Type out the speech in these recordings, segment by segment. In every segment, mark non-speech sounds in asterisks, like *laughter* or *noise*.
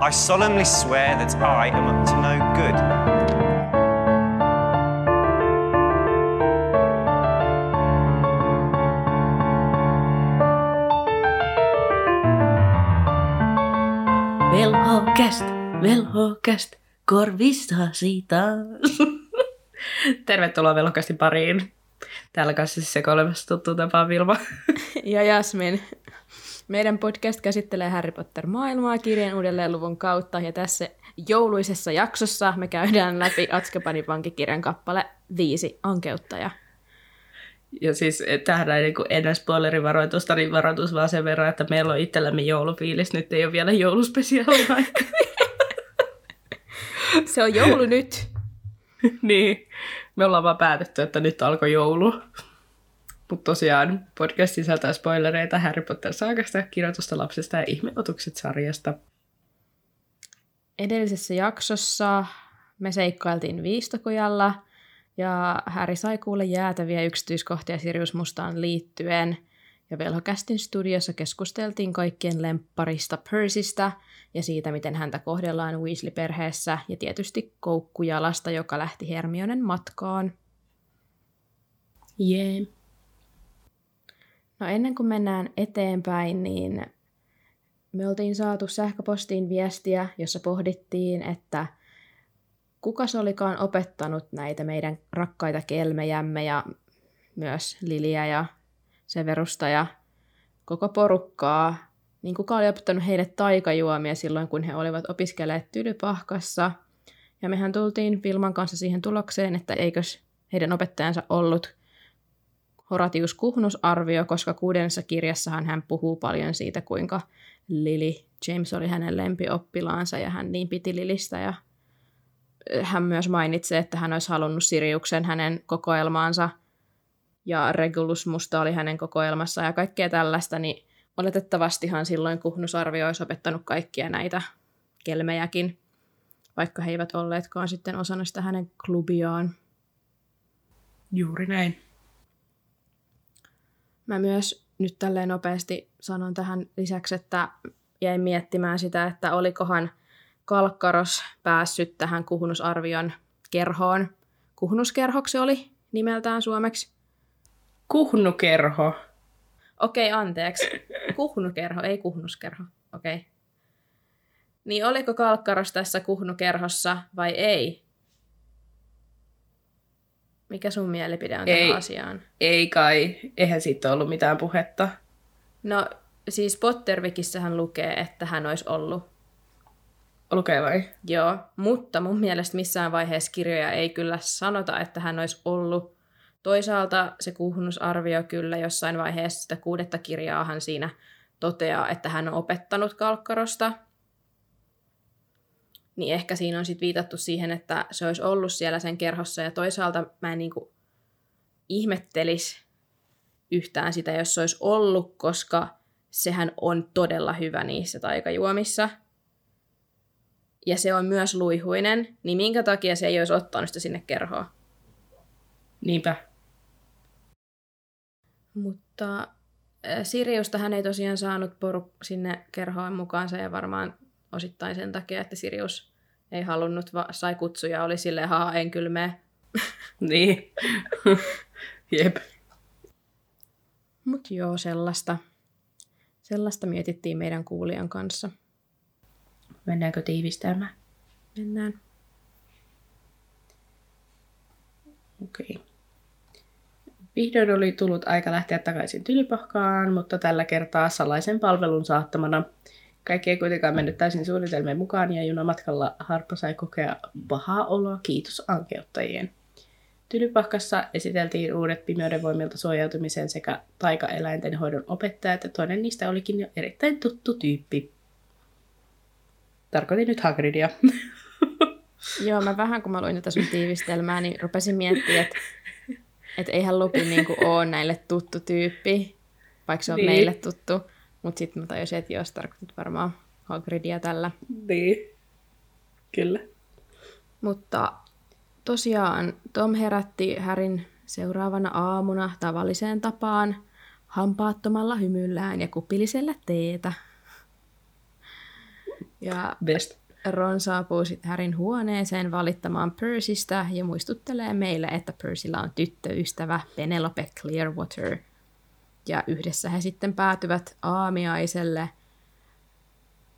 I solemnly swear that I am up to no good. Velhokäst, velhokäst, korvissasi taas. *laughs* Tervetuloa velhokästin pariin. Täällä kanssa siis sekoilemassa tuttu tapaan Vilma. ja Jasmin. Meidän podcast käsittelee Harry Potter-maailmaa kirjan uudelleen luvun kautta, ja tässä jouluisessa jaksossa me käydään läpi Atskapanin vankikirjan kappale Viisi ankeuttajaa. Ja siis eh, tähän näin niin ennen spoilerivaroitusta, niin varoitus vaan sen verran, että meillä on itsellämme joulufiilis. Nyt ei ole vielä jouluspesiaali *laughs* Se on joulu nyt. niin, me ollaan vaan päätetty, että nyt alkoi joulu. Mutta tosiaan podcast sisältää spoilereita Harry Potter-saakasta, kirjoitusta lapsesta ja ihmeotukset sarjasta. Edellisessä jaksossa me seikkailtiin Viistokojalla – ja Häri sai kuulla jäätäviä yksityiskohtia Sirius Mustaan liittyen. Ja Velhokästin studiossa keskusteltiin kaikkien lempparista Percystä ja siitä, miten häntä kohdellaan Weasley-perheessä ja tietysti koukkujalasta, joka lähti Hermionen matkaan. Jee. Yeah. No ennen kuin mennään eteenpäin, niin me oltiin saatu sähköpostiin viestiä, jossa pohdittiin, että – kuka se olikaan opettanut näitä meidän rakkaita kelmejämme ja myös Liliä ja Severusta ja koko porukkaa, niin kuka oli opettanut heille taikajuomia silloin, kun he olivat opiskelleet Tylypahkassa. Ja mehän tultiin Vilman kanssa siihen tulokseen, että eikös heidän opettajansa ollut Horatius Kuhnus-arvio, koska kuudennessa kirjassahan hän puhuu paljon siitä, kuinka Lili James oli hänen lempioppilaansa ja hän niin piti Lilistä ja hän myös mainitsee, että hän olisi halunnut Siriuksen hänen kokoelmaansa ja Regulus Musta oli hänen kokoelmassa ja kaikkea tällaista, niin oletettavastihan silloin Kuhnusarvio olisi opettanut kaikkia näitä kelmejäkin, vaikka he eivät olleetkaan sitten osana sitä hänen klubiaan. Juuri näin. Mä myös nyt tälleen nopeasti sanon tähän lisäksi, että jäin miettimään sitä, että olikohan Kalkkaros päässyt tähän kuhnusarvion kerhoon. Kuhnuskerhoksi oli nimeltään suomeksi. Kuhnukerho. Okei, okay, anteeksi. Kuhnukerho, ei kuhnuskerho. Okei. Okay. Niin oliko Kalkkaros tässä kuhnukerhossa vai ei? Mikä sun mielipide on ei, tähän asiaan? Ei kai. Eihän siitä ollut mitään puhetta. No, siis Pottervikissähän lukee, että hän olisi ollut Lukee vai? Joo, mutta mun mielestä missään vaiheessa kirjoja ei kyllä sanota, että hän olisi ollut. Toisaalta se kuhnusarvio kyllä jossain vaiheessa sitä kuudetta kirjaahan siinä toteaa, että hän on opettanut Kalkkarosta. Niin ehkä siinä on sitten viitattu siihen, että se olisi ollut siellä sen kerhossa. Ja toisaalta mä en niinku ihmettelis yhtään sitä, jos se olisi ollut, koska sehän on todella hyvä niissä taikajuomissa – ja se on myös luihuinen, niin minkä takia se ei olisi ottanut sitä sinne kerhoon? Niinpä. Mutta Siriusta hän ei tosiaan saanut poru sinne kerhoon mukaansa ja varmaan osittain sen takia, että Sirius ei halunnut, va- sai kutsuja, oli sille haha, en kyllä mene. *laughs* niin. *laughs* Jep. Mut joo, sellaista. Sellaista mietittiin meidän kuulijan kanssa. Mennäänkö tiivistelmään? Mennään. Okei. Okay. Vihdoin oli tullut aika lähteä takaisin Tylypahkaan, mutta tällä kertaa salaisen palvelun saattamana. Kaikki ei kuitenkaan mennyt täysin suunnitelmien mukaan ja junamatkalla Harppa sai kokea pahaa oloa kiitos ankeuttajien. Tylypahkassa esiteltiin uudet pimeyden voimilta suojautumisen sekä taikaeläinten hoidon opettajat ja toinen niistä olikin jo erittäin tuttu tyyppi. Tarkoitin nyt Hagridia. *laughs* Joo, mä vähän kun mä luin tätä sun tiivistelmää, niin rupesin miettimään, että et eihän Lupin niinku ole näille tuttu tyyppi, vaikka se on niin. meille tuttu. Mutta sitten mä tajusin, että jos tarkoitit varmaan Hagridia tällä. Niin, kyllä. Mutta tosiaan Tom herätti Härin seuraavana aamuna tavalliseen tapaan hampaattomalla hymyllään ja kupillisella teetä. Ja Best. Ron saapuu sitten Härin huoneeseen valittamaan Percystä ja muistuttelee meille, että Percyllä on tyttöystävä Penelope Clearwater. Ja yhdessä he sitten päätyvät aamiaiselle.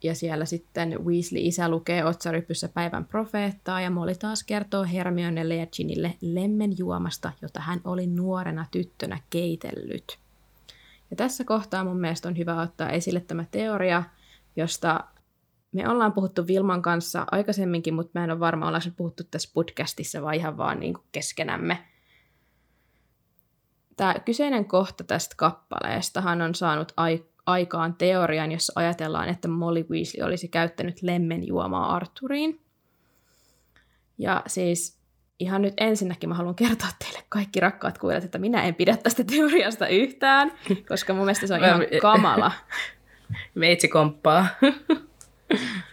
Ja siellä sitten Weasley-isä lukee otsarypyssä päivän profeettaa ja Molly taas kertoo Hermionelle ja Ginille lemmenjuomasta, jota hän oli nuorena tyttönä keitellyt. Ja tässä kohtaa mun mielestä on hyvä ottaa esille tämä teoria, josta me ollaan puhuttu Vilman kanssa aikaisemminkin, mutta mä en ole varma, ollaanko puhuttu tässä podcastissa vai ihan vaan niin keskenämme. Tämä kyseinen kohta tästä kappaleestahan on saanut ai- aikaan teorian, jossa ajatellaan, että Molly Weasley olisi käyttänyt lemmenjuomaa Arthuriin. Ja siis ihan nyt ensinnäkin mä haluan kertoa teille kaikki rakkaat kuulijat, että minä en pidä tästä teoriasta yhtään, koska mun mielestä se on ihan kamala. *laughs* Meitsi komppaa.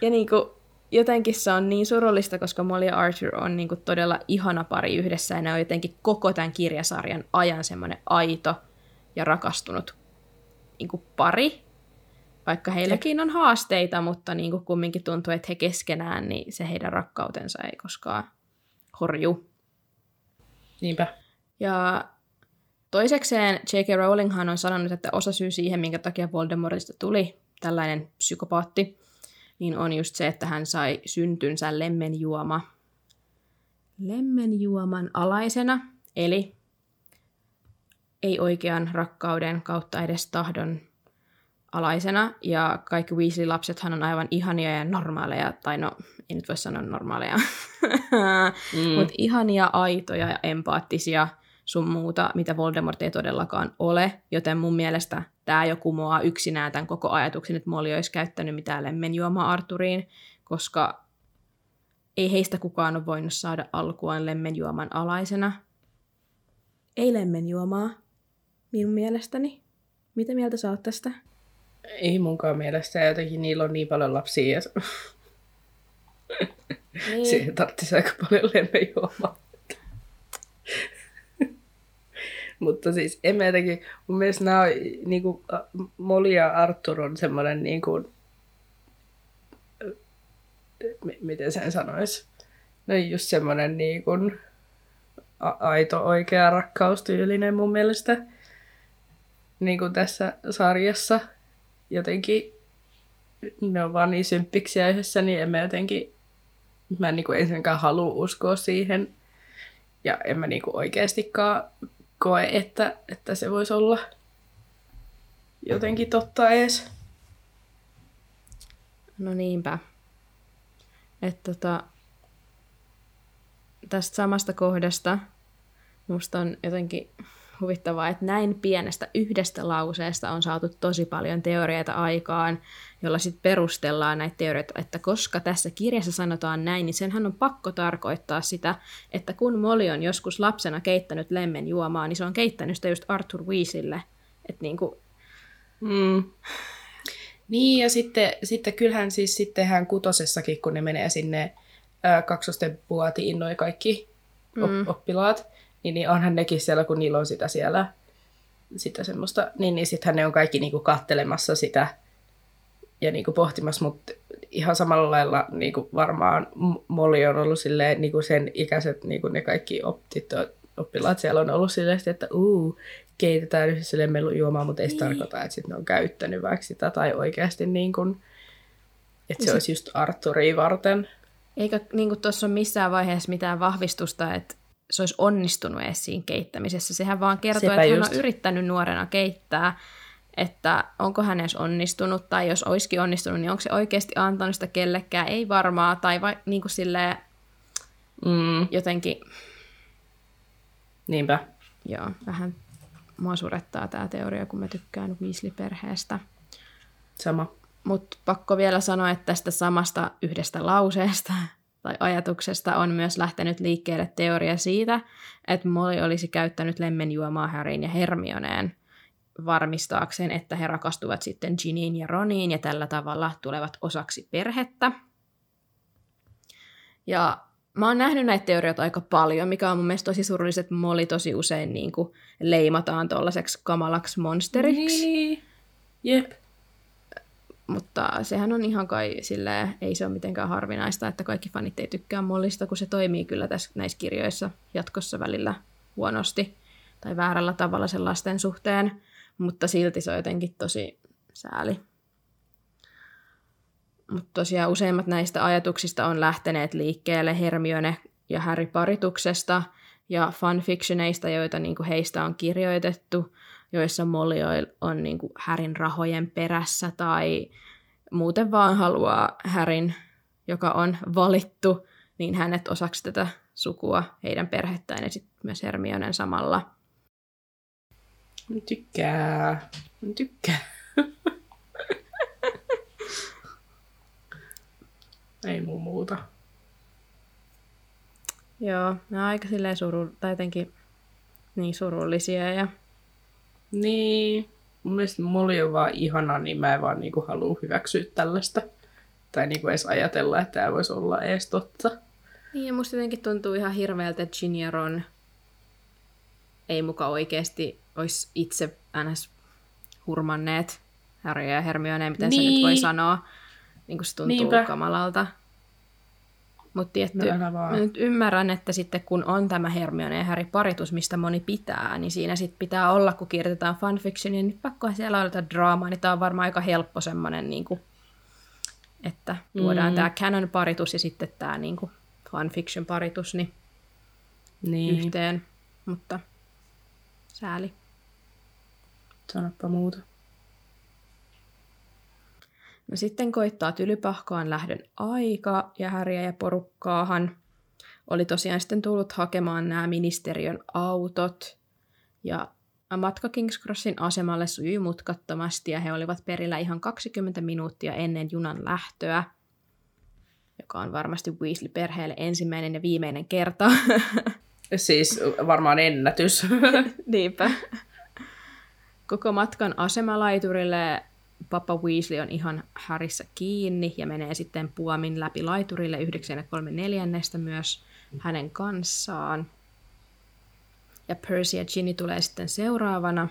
Ja niinku, jotenkin se on niin surullista, koska Molly ja Arthur on niinku todella ihana pari yhdessä, ja ne on jotenkin koko tämän kirjasarjan ajan semmoinen aito ja rakastunut niinku pari. Vaikka heilläkin on haasteita, mutta niinku kumminkin tuntuu, että he keskenään, niin se heidän rakkautensa ei koskaan horju. Niinpä. Ja toisekseen J.K. Rowlinghan on sanonut, että osa syy siihen, minkä takia Voldemortista tuli tällainen psykopaatti, niin on just se, että hän sai syntynsä lemmenjuoma, lemmenjuoman alaisena, eli ei oikean rakkauden kautta edes tahdon alaisena, ja kaikki Weasley-lapsethan on aivan ihania ja normaaleja, tai no, ei nyt voi sanoa normaaleja, mm. mutta ihania, aitoja ja empaattisia sun muuta, mitä Voldemort ei todellakaan ole, joten mun mielestä tämä jo kumoaa yksinään tämän koko ajatuksen, että Molly olisi käyttänyt mitään lemmenjuomaa Arturiin, koska ei heistä kukaan ole voinut saada alkuaan lemmenjuoman alaisena. Ei lemmenjuomaa, minun mielestäni. Mitä mieltä sä oot tästä? Ei munkaan mielestä. Jotenkin niillä on niin paljon lapsia. Ja... Niin. *laughs* Siihen tarvitsisi aika paljon lemmenjuomaa. Mutta siis en mä jotenkin, mun mielestä nämä on, niin kuin, Molly ja Arthur on semmoinen, niin kuin, m- miten sen sanoisi, no just semmoinen niin kuin, a- aito, oikea rakkaustyylinen mun mielestä niin kuin tässä sarjassa. Jotenkin ne on vaan niin symppiksiä yhdessä, niin en mä jotenkin, mä en niin kuin ensinnäkään halua uskoa siihen. Ja en mä niin kuin oikeastikaan koe, että, että se voisi olla jotenkin totta ees. No niinpä. Että tota, tästä samasta kohdasta musta on jotenkin huvittavaa, että näin pienestä yhdestä lauseesta on saatu tosi paljon teorioita aikaan, jolla sitten perustellaan näitä teorioita, että koska tässä kirjassa sanotaan näin, niin senhän on pakko tarkoittaa sitä, että kun Molly on joskus lapsena keittänyt lemmen juomaa, niin se on keittänyt sitä just Arthur Weasleylle. Että niinku, Mm. Niin, ja sitten, sitten kyllähän siis sittenhän kutosessakin, kun ne menee sinne ää, kaksosten puotiin, noi kaikki op- Mm. oppilaat, niin, niin onhan nekin siellä, kun niillä on sitä siellä, sitä semmoista, niin, niin sittenhän ne on kaikki niinku kattelemassa sitä ja niinku pohtimassa, mutta ihan samalla lailla niinku varmaan Molly on ollut silleen, niinku sen ikäiset, niinku ne kaikki optit, oppilaat siellä on ollut silleen, että uu, keitetään yhdessä juomaa, mutta ei se Niin. tarkoita, että sit ne on käyttänyt vaikka sitä tai oikeasti niin kuin, että se Ja sit- olisi just Arturia varten. eikä niinku tuossa ole missään vaiheessa mitään vahvistusta, että se olisi onnistunut edes siinä keittämisessä. Sehän vaan kertoo, Sepä että hän just. on yrittänyt nuorena keittää, että onko hän edes onnistunut, tai jos olisikin onnistunut, niin onko se oikeasti antanut sitä kellekään, ei varmaa, tai vai, niin kuin silleen Mm, jotenkin, niinpä. joo, vähän mua surettaa tämä teoria, kun mä tykkään Weasley-perheestä. Sama. Mutta pakko vielä sanoa, että tästä samasta yhdestä lauseesta tai ajatuksesta on myös lähtenyt liikkeelle teoria siitä, että Molly olisi käyttänyt lemmenjuomaa Harryn ja Hermioneen varmistaakseen, että he rakastuvat sitten Giniin ja Roniin ja tällä tavalla tulevat osaksi perhettä. Ja mä oon nähnyt näitä teorioita aika paljon, mikä on mun mielestä tosi surullista, että Molly tosi usein niin kuin leimataan tuollaiseksi kamalaksi monsteriksi. Niin. Jep. Mutta sehän on ihan kai silleen, ei se ole mitenkään harvinaista, että kaikki fanit ei tykkää Mollista, kun se toimii kyllä tässä, näissä kirjoissa jatkossa välillä huonosti tai väärällä tavalla sen lasten suhteen, mutta silti se on jotenkin tosi sääli. Mutta tosiaan useimmat näistä ajatuksista on lähteneet liikkeelle Hermione ja Harry parituksesta ja fanfictioneista, joita niinku heistä on kirjoitettu, joissa Molly on niinku Härin rahojen perässä tai muuten vaan haluaa Härin, joka on valittu, niin hänet osaksi tätä sukua, heidän perhettään ja sitten myös Hermionen samalla. Mä tykkää. Mä tykkää. *laughs* Ei muu muuta. Joo, ne on aika silleen suru, tai jotenkin niin surullisia ja Niin. Mun mielestä Molly on vaan ihana, niin mä en vaan niinku halua hyväksyä tällaista. Tai niinku edes ajatella, että tämä voisi olla edes totta. Niin, ja musta jotenkin tuntuu ihan hirveältä, että Ginny ja Ron ei muka oikeasti olisi itse ns. hurmanneet Harry ja Hermione, miten niin. se nyt voi Niin. sanoa. Niin kuin se tuntuu Niinpä. kamalalta. Mutta tietty, No mä nyt ymmärrän, että sitten kun on tämä Hermione ja Harry paritus, mistä moni pitää, niin siinä sitten pitää olla, kun kirjoitetaan fanfictionia, niin pakkohan siellä olla draamaa, niin tämä on varmaan aika helppo semmoinen, niin kuin, että tuodaan mm. tämä canon paritus ja sitten tämä niin kuin fanfiction paritus niin Niin. yhteen, mutta sääli. Sanoppa muuta. No sitten koittaa tylypahkaan lähdön aika, ja Häriä ja porukkaahan oli tosiaan sitten tullut hakemaan nämä ministeriön autot. Ja matka Kings Crossin asemalle sujui mutkattomasti, ja he olivat perillä ihan 20 minuuttia ennen junan lähtöä, joka on varmasti Weasley-perheelle ensimmäinen ja viimeinen kerta. *laughs* Siis varmaan ennätys. *laughs* Niinpä. Koko matkan asemalaiturille Papa Weasley on ihan Harryssä kiinni ja menee sitten puomin läpi laiturille 9 ja 3 neljännestä myös hänen kanssaan. Ja Percy ja Ginny tulee sitten seuraavana.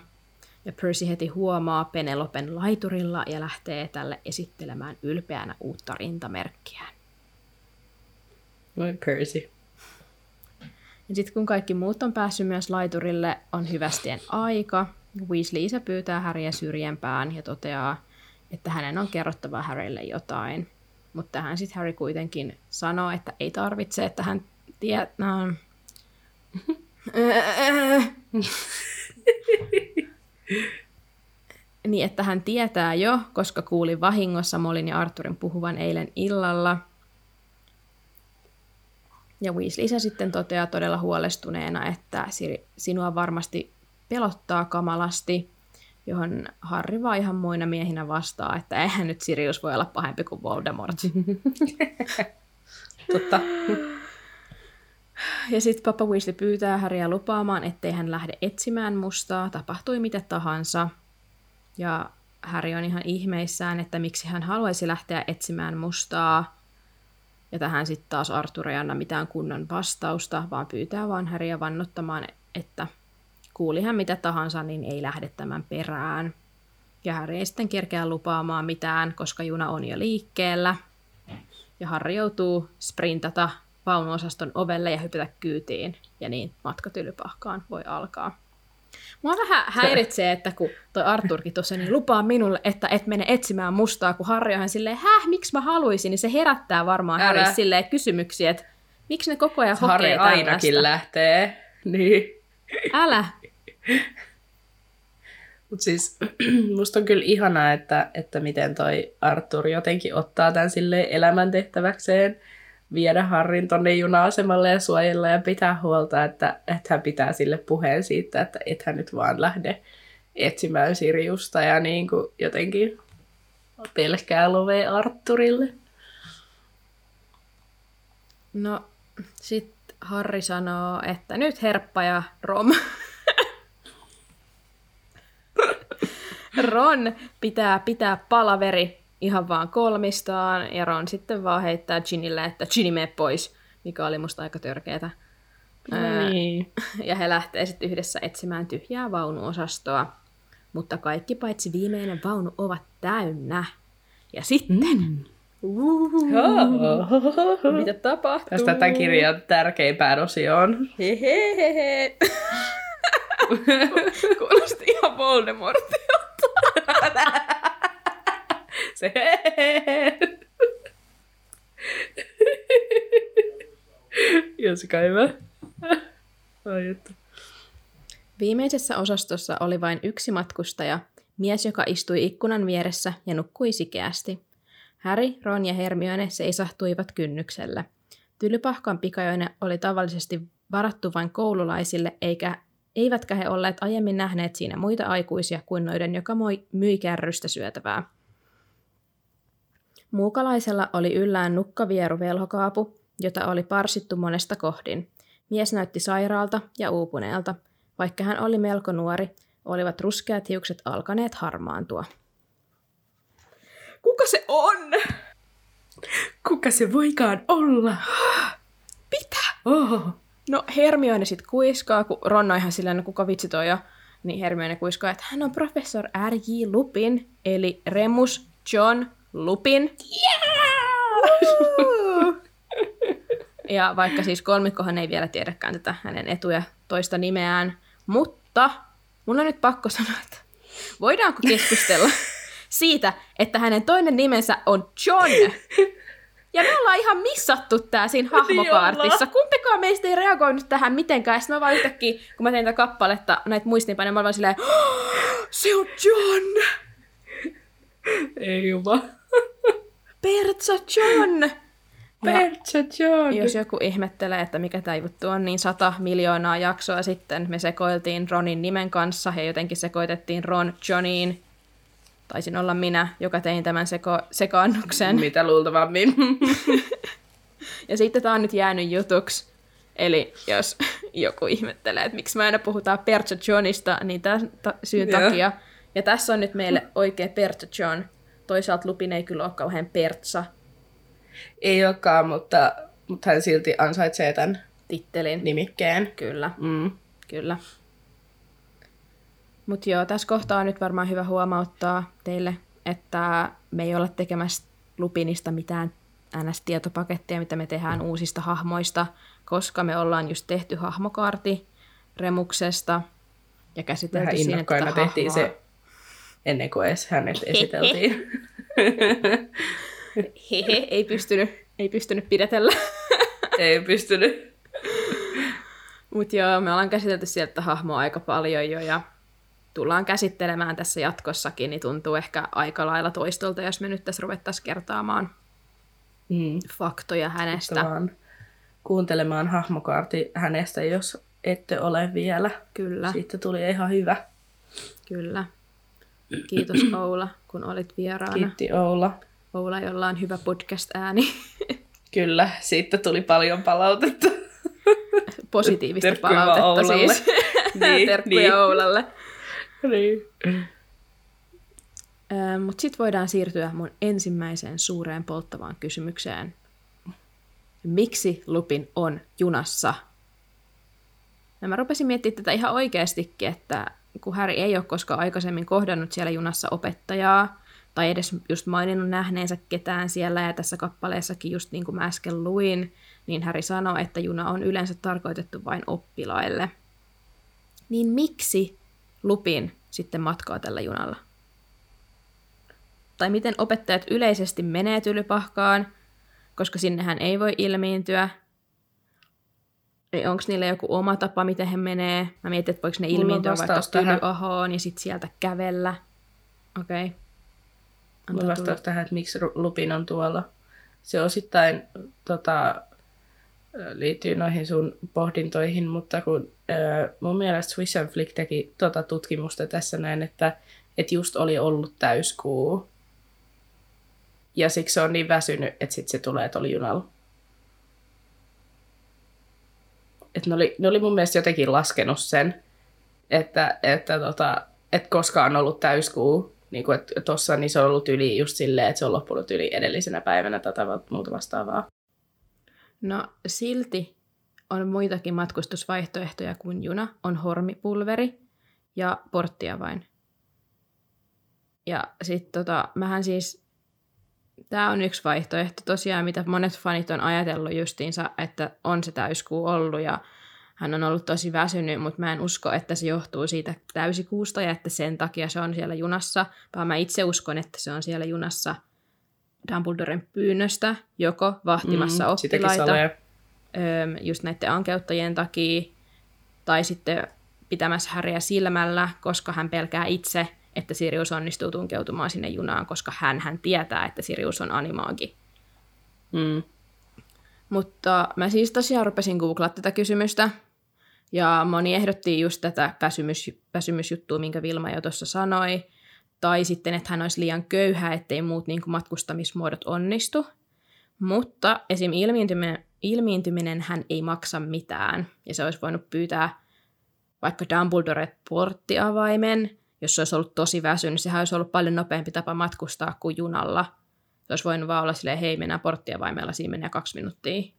Ja Percy heti huomaa Penelopen laiturilla ja lähtee tälle esittelemään ylpeänä uutta rintamerkkiään. Voi Percy. Ja sitten kun kaikki muut on päässyt myös laiturille, on hyvästien aika. Weasley isä pyytää Harryä syrjempään ja toteaa, että hänen on kerrottava Harrylle jotain. Mutta tähän sitten Harry kuitenkin sanoo, että ei tarvitse, että hän tietää... *laughs* niin, että hän tietää jo, koska kuuli vahingossa Molin ja Arturin puhuvan eilen illalla. Ja Weasley sitten toteaa todella huolestuneena, että sinua varmasti pelottaa kamalasti, johon Harry vaan ihan muina miehinä vastaa, että eihän nyt Sirius voi olla pahempi kuin Voldemort. *laughs* Totta. Ja sitten Papa Weasley pyytää Harrya lupaamaan, ettei hän lähde etsimään mustaa, tapahtui mitä tahansa. Ja Harry on ihan ihmeissään, että miksi hän haluaisi lähteä etsimään mustaa. Ja tähän sitten taas Arthur ei anna mitään kunnon vastausta, vaan pyytää vaan Harrya vannottamaan, että kuuli hän mitä tahansa, niin ei lähde tämän perään. Ja Harry ei sitten kerkeä lupaamaan mitään, koska juna on jo liikkeellä. Ja Harry joutuu sprintata vaunuosaston ovelle ja hypätä kyytiin. Ja niin matka tylypahkaan voi alkaa. Mua vähän häiritsee, että kun toi Arturkin tuossa niin lupaa minulle, että et mene etsimään mustaa, kun Harry on silleen, häh, miksi mä haluaisin, niin se herättää varmaan. Harry silleen kysymyksiä, että miksi ne koko ajan hokee Harry ainakin tällaista. lähtee. Niin. Älä. *laughs* Mutta siis *clears throat* musta on kyllä ihanaa, että, että miten toi Arthur jotenkin ottaa tämän sille elämäntehtäväkseen viedä Harrin tonne juna-asemalle ja suojella ja pitää huolta, että, että hän pitää sille puheen siitä, että et hän nyt vaan lähde etsimään Siriusta ja niin kuin jotenkin pelkää lovee Arthurille. No, sit Harry sanoo, että nyt herppa ja Rom. *laughs* *laughs* Ron pitää pitää palaveri ihan vaan kolmistaan, ja Ron sitten vaan heittää Ginille, että Ginny mene pois, mikä oli musta aika törkeetä. No niin. *laughs* Ja he lähtee sitten yhdessä etsimään tyhjää vaunuosastoa. Mutta kaikki paitsi viimeinen vaunu ovat täynnä. Ja sitten, Mm. mitä tapahtuu? Tästä tämän kirjan tärkeimpään osioon. Hehehehe. *laughs* Kuulosti ihan Voldemortilta. Se Joska hyvä. Ai että. Viimeisessä osastossa oli vain yksi matkustaja, mies, joka istui ikkunan vieressä ja nukkui sikeästi. Harry, Ron ja Hermione seisahtuivat kynnyksellä. Tylypahkan pikajoine oli tavallisesti varattu vain koululaisille, eikä, eivätkä he olleet aiemmin nähneet siinä muita aikuisia kuin noiden, joka myi kärrystä syötävää. Muukalaisella oli yllään nukkavieru velhokaapu, jota oli parsittu monesta kohdin. Mies näytti sairaalta ja uupuneelta. Vaikka hän oli melko nuori, olivat ruskeat hiukset alkaneet harmaantua. Kuka se on? Kuka se voikaan olla? Mitä? Oh. No Hermione sit kuiskaa, kun Ron on ihan silleen, no kuka vitsi toi jo, niin Hermione kuiskaa, että hän on professor R.J. Lupin, eli Remus John Lupin. Yeah! ja vaikka siis kolmikkohan ei vielä tiedäkään tätä hänen etuja toista nimeään, mutta mun on nyt pakko sanoa, että voidaanko keskustella *laughs* siitä, että hänen toinen nimensä on John. Ja me ollaan ihan missattu tää siinä hahmokaartissa. Kumpikaan meistä ei reagoinut tähän mitenkään. Sitten mä vaan yhtäkkiä, kun mä tein tätä kappaletta, näitä muistiinpanoja, mä olin vaan silleen, "Oh, se on John! Ei juma. Pertsa John! Ja Pertsa John. jos joku ihmettelee, että mikä tämä juttu on, niin sata miljoonaa jaksoa sitten me sekoiltiin Ronin nimen kanssa ja jotenkin sekoitettiin Ron Johniin. Taisin olla minä, joka tein tämän seko- sekaannuksen. Mitä luultavammin. *laughs* Ja sitten tämä on nyt jäänyt jutuksi. Eli jos joku ihmettelee, että miksi me aina puhutaan Percha Johnista, niin tämän ta- syyn Joo. takia. Ja tässä on nyt meille oikea Percha John. Toisaalta Lupin ei kyllä ole kauhean Pertsa Ei olekaan, mutta, mutta hän silti ansaitsee tämän tittelin. nimikkeen. Kyllä, Mm. kyllä. Mutta joo, tässä kohtaa on nyt varmaan hyvä huomauttaa teille, että me ei olla tekemässä Lupinista mitään NS-tietopakettia, mitä me tehdään uusista hahmoista, koska me ollaan just tehty hahmokaarti Remuksesta ja käsitelty Vähän siinä tätä tehtiin hahmoa. se ennen kuin edes hänet esiteltiin. *laughs* Hehe, ei pystynyt, ei pystynyt pidetellä. *laughs* Ei pystynyt. Mutta joo, me ollaan käsitelty sieltä hahmoa aika paljon jo ja tullaan käsittelemään tässä jatkossakin, niin tuntuu ehkä aika lailla toistolta, jos me nyt tässä ruvettaisiin kertaamaan Mm. faktoja hänestä. Vaan kuuntelemaan hahmokaarti hänestä, jos ette ole vielä. Kyllä, Siitä tuli ihan hyvä. kyllä. Kiitos *clears throat* Oula, kun olit vieraana. Kiitti Oula. Oula, jolla on hyvä podcast-ääni. *laughs* Kyllä, siitä tuli paljon palautetta. Positiivista Terkkuja palautetta Oulalle. siis. *laughs* Niin, Terkkuja niin. Oulalle. Niin. Mutta sitten voidaan siirtyä mun ensimmäiseen suureen polttavaan kysymykseen. Miksi Lupin on junassa? Ja mä rupesin miettimään tätä ihan oikeastikin, että kun Harry ei ole koskaan aikaisemmin kohdannut siellä junassa opettajaa, tai edes just maininnut nähneensä ketään siellä, ja tässä kappaleessakin just niin kuin mä äsken luin, niin Harry sanoi, että juna on yleensä tarkoitettu vain oppilaille. Niin miksi Lupin sitten matkaa tällä junalla? tai miten opettajat yleisesti menee tylypahkaan, koska sinnehän ei voi ilmiintyä. Onko niillä joku oma tapa, miten he menee? Mä mietin, että voiko ne ilmiintyä vaikka tylyahoon ja sitten sieltä kävellä. Okei. Okay. Mulla vastaus tähän, että miksi Lupin on tuolla. Se osittain tota, liittyy noihin sun pohdintoihin, mutta kun ää, mun mielestä Swiss and Flick teki tota tutkimusta tässä näin, että et just oli ollut täyskuu. Ja siksi se on niin väsynyt, että sit se tulee tuolla junalla. Et ne, oli, ne oli mun mielestä jotenkin laskenut sen, että, että, tota, että koska on ollut täyskuu, niin kuin, että tossa niin se on ollut yli just silleen, että se on loppunut yli edellisenä päivänä tai muuta vastaavaa. No silti on muitakin matkustusvaihtoehtoja kuin juna. On hormipulveri ja porttiavain. Ja sitten tota, mähän siis tämä on yksi vaihtoehto tosiaan, mitä monet fanit on ajatellut justiinsa, että on se täyskuu ollut ja hän on ollut tosi väsynyt, mutta mä en usko, että se johtuu siitä täysikuusta ja että sen takia se on siellä junassa, vaan mä itse uskon, että se on siellä junassa Dumbledoren pyynnöstä, joko vahtimassa mm, oppilaita, just näiden ankeuttajien takia, tai sitten pitämässä häriä silmällä, koska hän pelkää itse, että Sirius onnistuu tunkeutumaan sinne junaan, koska hän, hän tietää, että Sirius on animaagi. Mm. Mutta mä siis tosiaan rupesin googlaa tätä kysymystä, ja moni ehdotti just tätä väsymys, väsymysjuttua, minkä Vilma jo tuossa sanoi, tai sitten, että hän olisi liian köyhä, ettei muut niin kuin matkustamismuodot onnistu. Mutta esim. ilmiintyminen, ilmiintyminen hän ei maksa mitään, ja se olisi voinut pyytää vaikka Dumbledore porttiavaimen, jos se olisi ollut tosi väsynyt, niin sehän olisi ollut paljon nopeampi tapa matkustaa kuin junalla. Se olisi voinut vaan olla silleen, hei, mennään porttiavaimella, siinä menee kaksi minuuttia.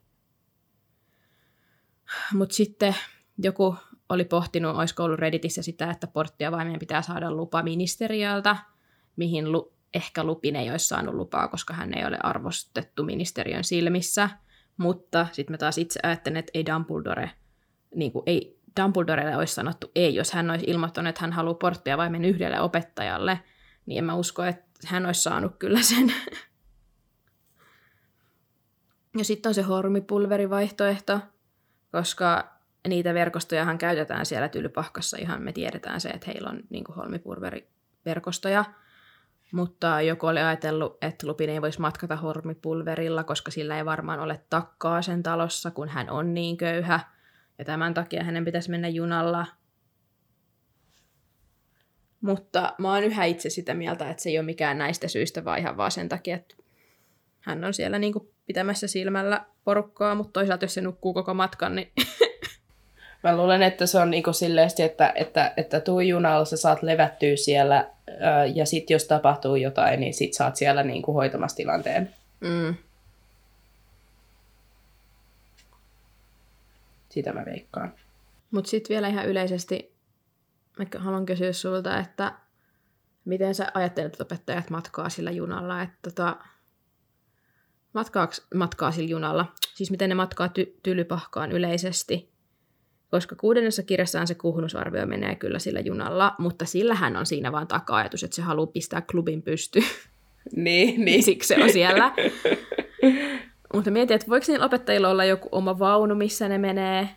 Mutta sitten joku oli pohtinut, olisiko ollut Redditissä sitä, että porttiavaimeen pitää saada lupa ministeriöltä, mihin lu- ehkä Lupin ei olisi saanut lupaa, koska hän ei ole arvostettu ministeriön silmissä. Mutta sitten mä taas itse ajattelen, että ei Dumbledore, niin kuin, ei Dumbledorelle olisi sanottu ei, jos hän olisi ilmoittanut, että hän haluaa porttia vaimen yhdelle opettajalle, niin en mä usko, että hän olisi saanut kyllä sen. ja sitten on se hormipulverivaihtoehto, koska niitä verkostojahan käytetään siellä tylypahkassa ihan, me tiedetään se, että heillä on niin hormipulveriverkostoja, mutta joku oli ajatellut, että Lupin ei voisi matkata hormipulverilla, koska sillä ei varmaan ole takkaa sen talossa, kun hän on niin köyhä, ja tämän takia hänen pitäisi mennä junalla. Mutta mä oon yhä itse sitä mieltä, että se ei ole mikään näistä syistä, vaan ihan vaan sen takia, että hän on siellä niin kuin pitämässä silmällä porukkaa, mutta toisaalta jos se nukkuu koko matkan, niin *laughs* Mä luulen, että se on niinku silleen, että, että, että tuu junalla, sä saat levättyä siellä, ja sitten jos tapahtuu jotain, niin sit saat siellä niinku hoitamassa tilanteen. Mm. Sitä mä veikkaan. Mutta sitten vielä ihan yleisesti, mä haluan kysyä sulta, että miten sä ajattelet, että opettajat matkaa sillä junalla, että tota, matkaa, matkaa sillä junalla, siis miten ne matkaa ty- tylypahkaan yleisesti, koska kuudennessa kirjassaan se kuhnusarvio menee kyllä sillä junalla, mutta sillähän on siinä vaan taka-ajatus, että se haluaa pistää klubin pysty. Niin, *laughs* niin. Siksi se on siellä. mutta mietin, että voiko niillä opettajilla olla joku oma vaunu, missä ne menee?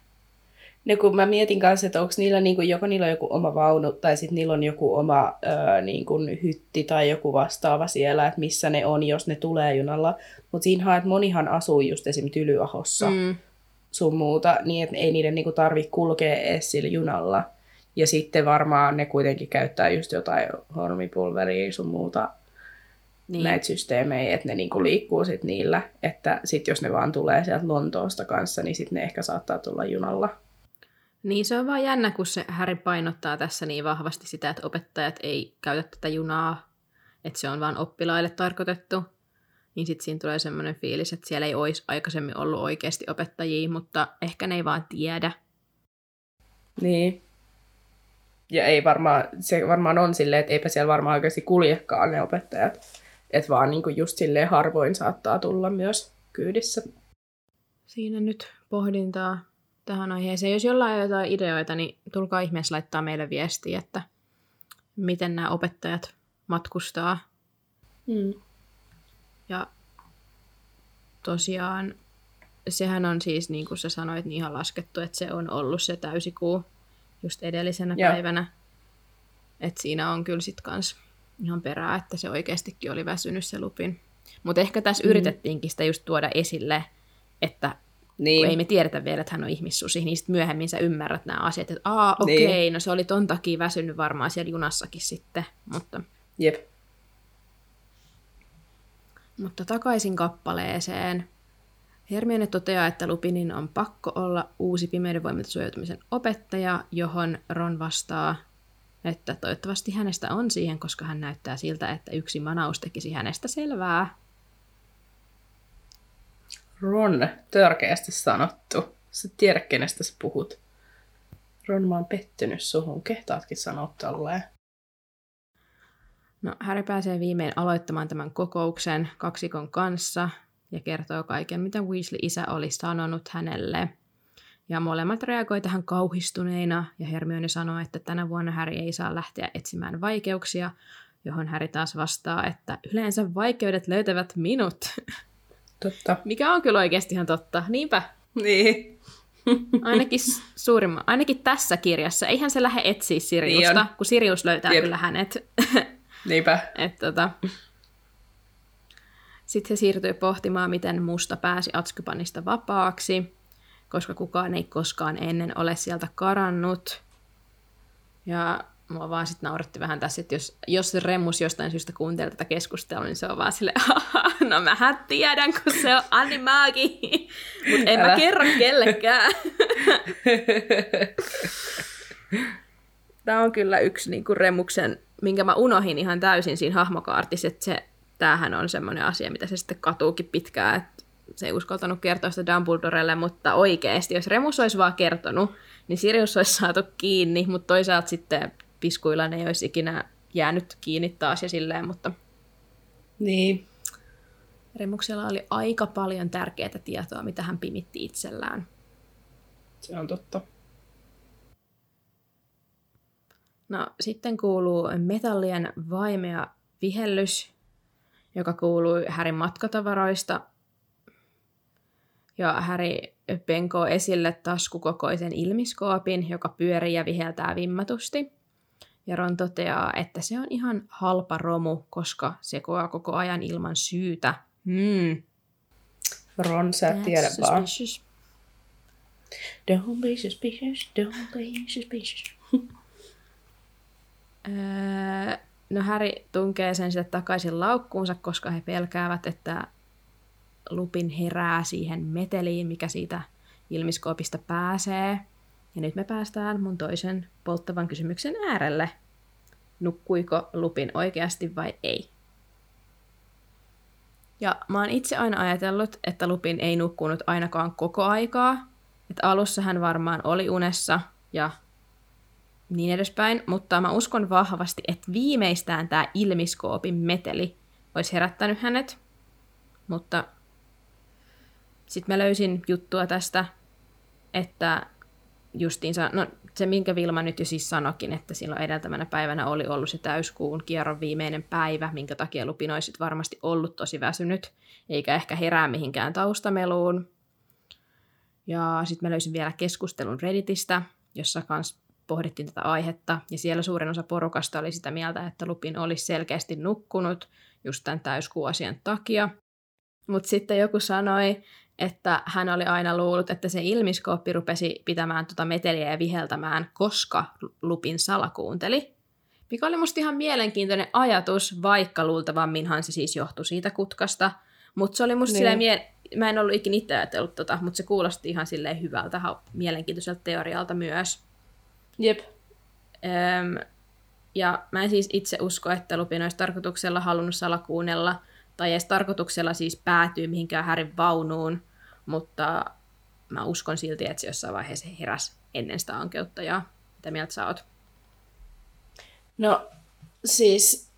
No kun mä mietin kanssa, että onko niillä niin kuin, joko niillä on joku oma vaunu tai sitten niillä on joku oma öö, niin kuin, hytti tai joku vastaava siellä, että missä ne on, jos ne tulee junalla. Mutta siinähän, että monihan asuu just esim. Tylyahossa. Mm sun muuta, niin että ei niiden niinku tarvi kulkea edes sillä junalla. Ja sitten varmaan ne kuitenkin käyttää just jotain hormipulveria sun muuta niin. näitä systeemejä, että ne niinku liikkuu sit niillä. Että sitten jos ne vaan tulee sieltä Lontoosta kanssa, niin sitten ne ehkä saattaa tulla junalla. Niin se on vaan jännä, kun se Harry painottaa tässä niin vahvasti sitä, että opettajat ei käytä tätä junaa, että se on vain oppilaille tarkoitettu niin sitten siinä tulee semmoinen fiilis, että siellä ei olisi aikaisemmin ollut oikeasti opettajia, mutta ehkä ne ei vaan tiedä. Niin. Ja ei varmaan, se varmaan on silleen, että eipä siellä varmaan oikeasti kuljekaan ne opettajat. Että vaan niin kuin just silleen harvoin saattaa tulla myös kyydissä. Siinä nyt pohdintaa tähän aiheeseen. Jos jollain on jotain ideoita, niin tulkaa ihmeessä laittaa meille viestiä, että miten nämä opettajat matkustaa. Mm. Ja tosiaan sehän on siis, niin kuin sä sanoit, niin ihan laskettu, että se on ollut se täysikuu just edellisenä Joo. päivänä. Että siinä on kyllä sitten kans ihan perää, että se oikeastikin oli väsynyt se lupin. Mutta ehkä tässä mm. yritettiinkin sitä just tuoda esille, että niin. kun ei me tiedetä vielä, että hän on ihmissusi, niin sitten myöhemmin sä ymmärrät nämä asiat, että aa, okei, okay, niin. no se oli ton takia väsynyt varmaan siellä junassakin sitten, mutta... Jep. Mutta takaisin kappaleeseen. Hermione toteaa, että Lupinin on pakko olla uusi pimeyden voimilta suojautumisen opettaja, johon Ron vastaa, että toivottavasti hänestä on siihen, koska hän näyttää siltä, että yksi manaus tekisi hänestä selvää. Ron, törkeästi sanottu. Sä tiedä, kenestä sä puhut. Ron, mä oon pettynyt suhun. Kehtaatkin sanoa tolleen. No, Harry pääsee viimein aloittamaan tämän kokouksen kaksikon kanssa ja kertoo kaiken, mitä Weasley-isä oli sanonut hänelle. Ja molemmat reagoi tähän kauhistuneina, ja Hermione sanoo, että tänä vuonna Harry ei saa lähteä etsimään vaikeuksia, johon Harry taas vastaa, että yleensä vaikeudet löytävät minut. Totta. Mikä on kyllä oikeasti ihan totta. Niinpä, Niin. ainakin s- suurimman, ainakin tässä kirjassa. Eihän se lähde etsiä Siriusta, Niin on. kun Sirius löytää Jep. kyllä hänet. Niinpä. Et tota. Sitten he siirtyi pohtimaan, miten musta pääsi Atskybanista vapaaksi, koska kukaan ei koskaan ennen ole sieltä karannut. Ja mua vaan sitten nauratti vähän tässä, että jos, jos Remmus jostain syystä kuuntelee tätä keskustelua, niin se on vaan sille, no mähän tiedän, kun se on animaagi, mutta en mä Älä. kerro kellekään. *laughs* Tämä on kyllä yksi niin kuin Remuksen, minkä mä unohin ihan täysin siinä hahmokaartissa, että se, tämähän on semmoinen asia, mitä se sitten katuukin pitkään, että se ei uskaltanut kertoa sitä Dumbledorelle, mutta oikeasti, jos Remus olisi vaan kertonut, niin Sirius olisi saatu kiinni, mutta toisaalta sitten piskuilla ei olisi ikinä jäänyt kiinni taas ja silleen, mutta Niin. Remuksella oli aika paljon tärkeää tietoa, mitä hän pimitti itsellään. Se on totta. No sitten kuuluu metallien vaimea vihellys, joka kuului Härin matkatavaroista. Ja Häri penkoo esille taskukokoisen ilmiskoopin, joka pyörii ja viheltää vimmatusti. Ja Ron toteaa, että se on ihan halpa romu, koska se koaa koko ajan ilman syytä. Hmm. Ron, sä et tiedä vaan. Don't be suspicious, don't be suspicious. *laughs* Öö, no Häri tunkee sen sitten takaisin laukkuunsa, koska he pelkäävät, että Lupin herää siihen meteliin, mikä siitä ilmiskoopista pääsee. Ja nyt me päästään mun toisen polttavan kysymyksen äärelle. Nukkuiko Lupin oikeasti vai ei? Ja mä oon itse aina ajatellut, että Lupin ei nukkunut ainakaan koko aikaa. Että alussa hän varmaan oli unessa ja niin edespäin, mutta mä uskon vahvasti, että viimeistään tämä ilmiskoopin meteli olisi herättänyt hänet. Mutta sitten mä löysin juttua tästä, että justiinsa, no se minkä Vilma nyt jo siis sanokin, että silloin edeltävänä päivänä oli ollut se täyskuun kierron viimeinen päivä, minkä takia Lupin olisi varmasti ollut tosi väsynyt, eikä ehkä herää mihinkään taustameluun. Ja sitten mä löysin vielä keskustelun Redditistä, jossa kans pohdittiin tätä aihetta, ja siellä suurin osa porukasta oli sitä mieltä, että Lupin olisi selkeästi nukkunut just tämän täyskuuasian takia. Mutta sitten joku sanoi, että hän oli aina luullut, että se ilmiskooppi rupesi pitämään tuota meteliä ja viheltämään, koska Lupin salakuunteli. Mikä oli musta ihan mielenkiintoinen ajatus, vaikka luultavamminhan se siis johtui siitä kutkasta. Mutta se oli musta Niin. niin. mie- mä en ollut ikinä itse ajatellut tota, mutta se kuulosti ihan silleen hyvältä, mielenkiintoiselta teorialta myös. Jep. Öm, ja mä en siis itse usko, että Lupin olisi tarkoituksella halunnut salakuunnella, tai edes tarkoituksella siis päätyy mihinkään Härin vaunuun, mutta mä uskon silti, että se jossain vaiheessa heräsi ennen sitä ankeuttajaa. Mitä mieltä sä oot? No, siis,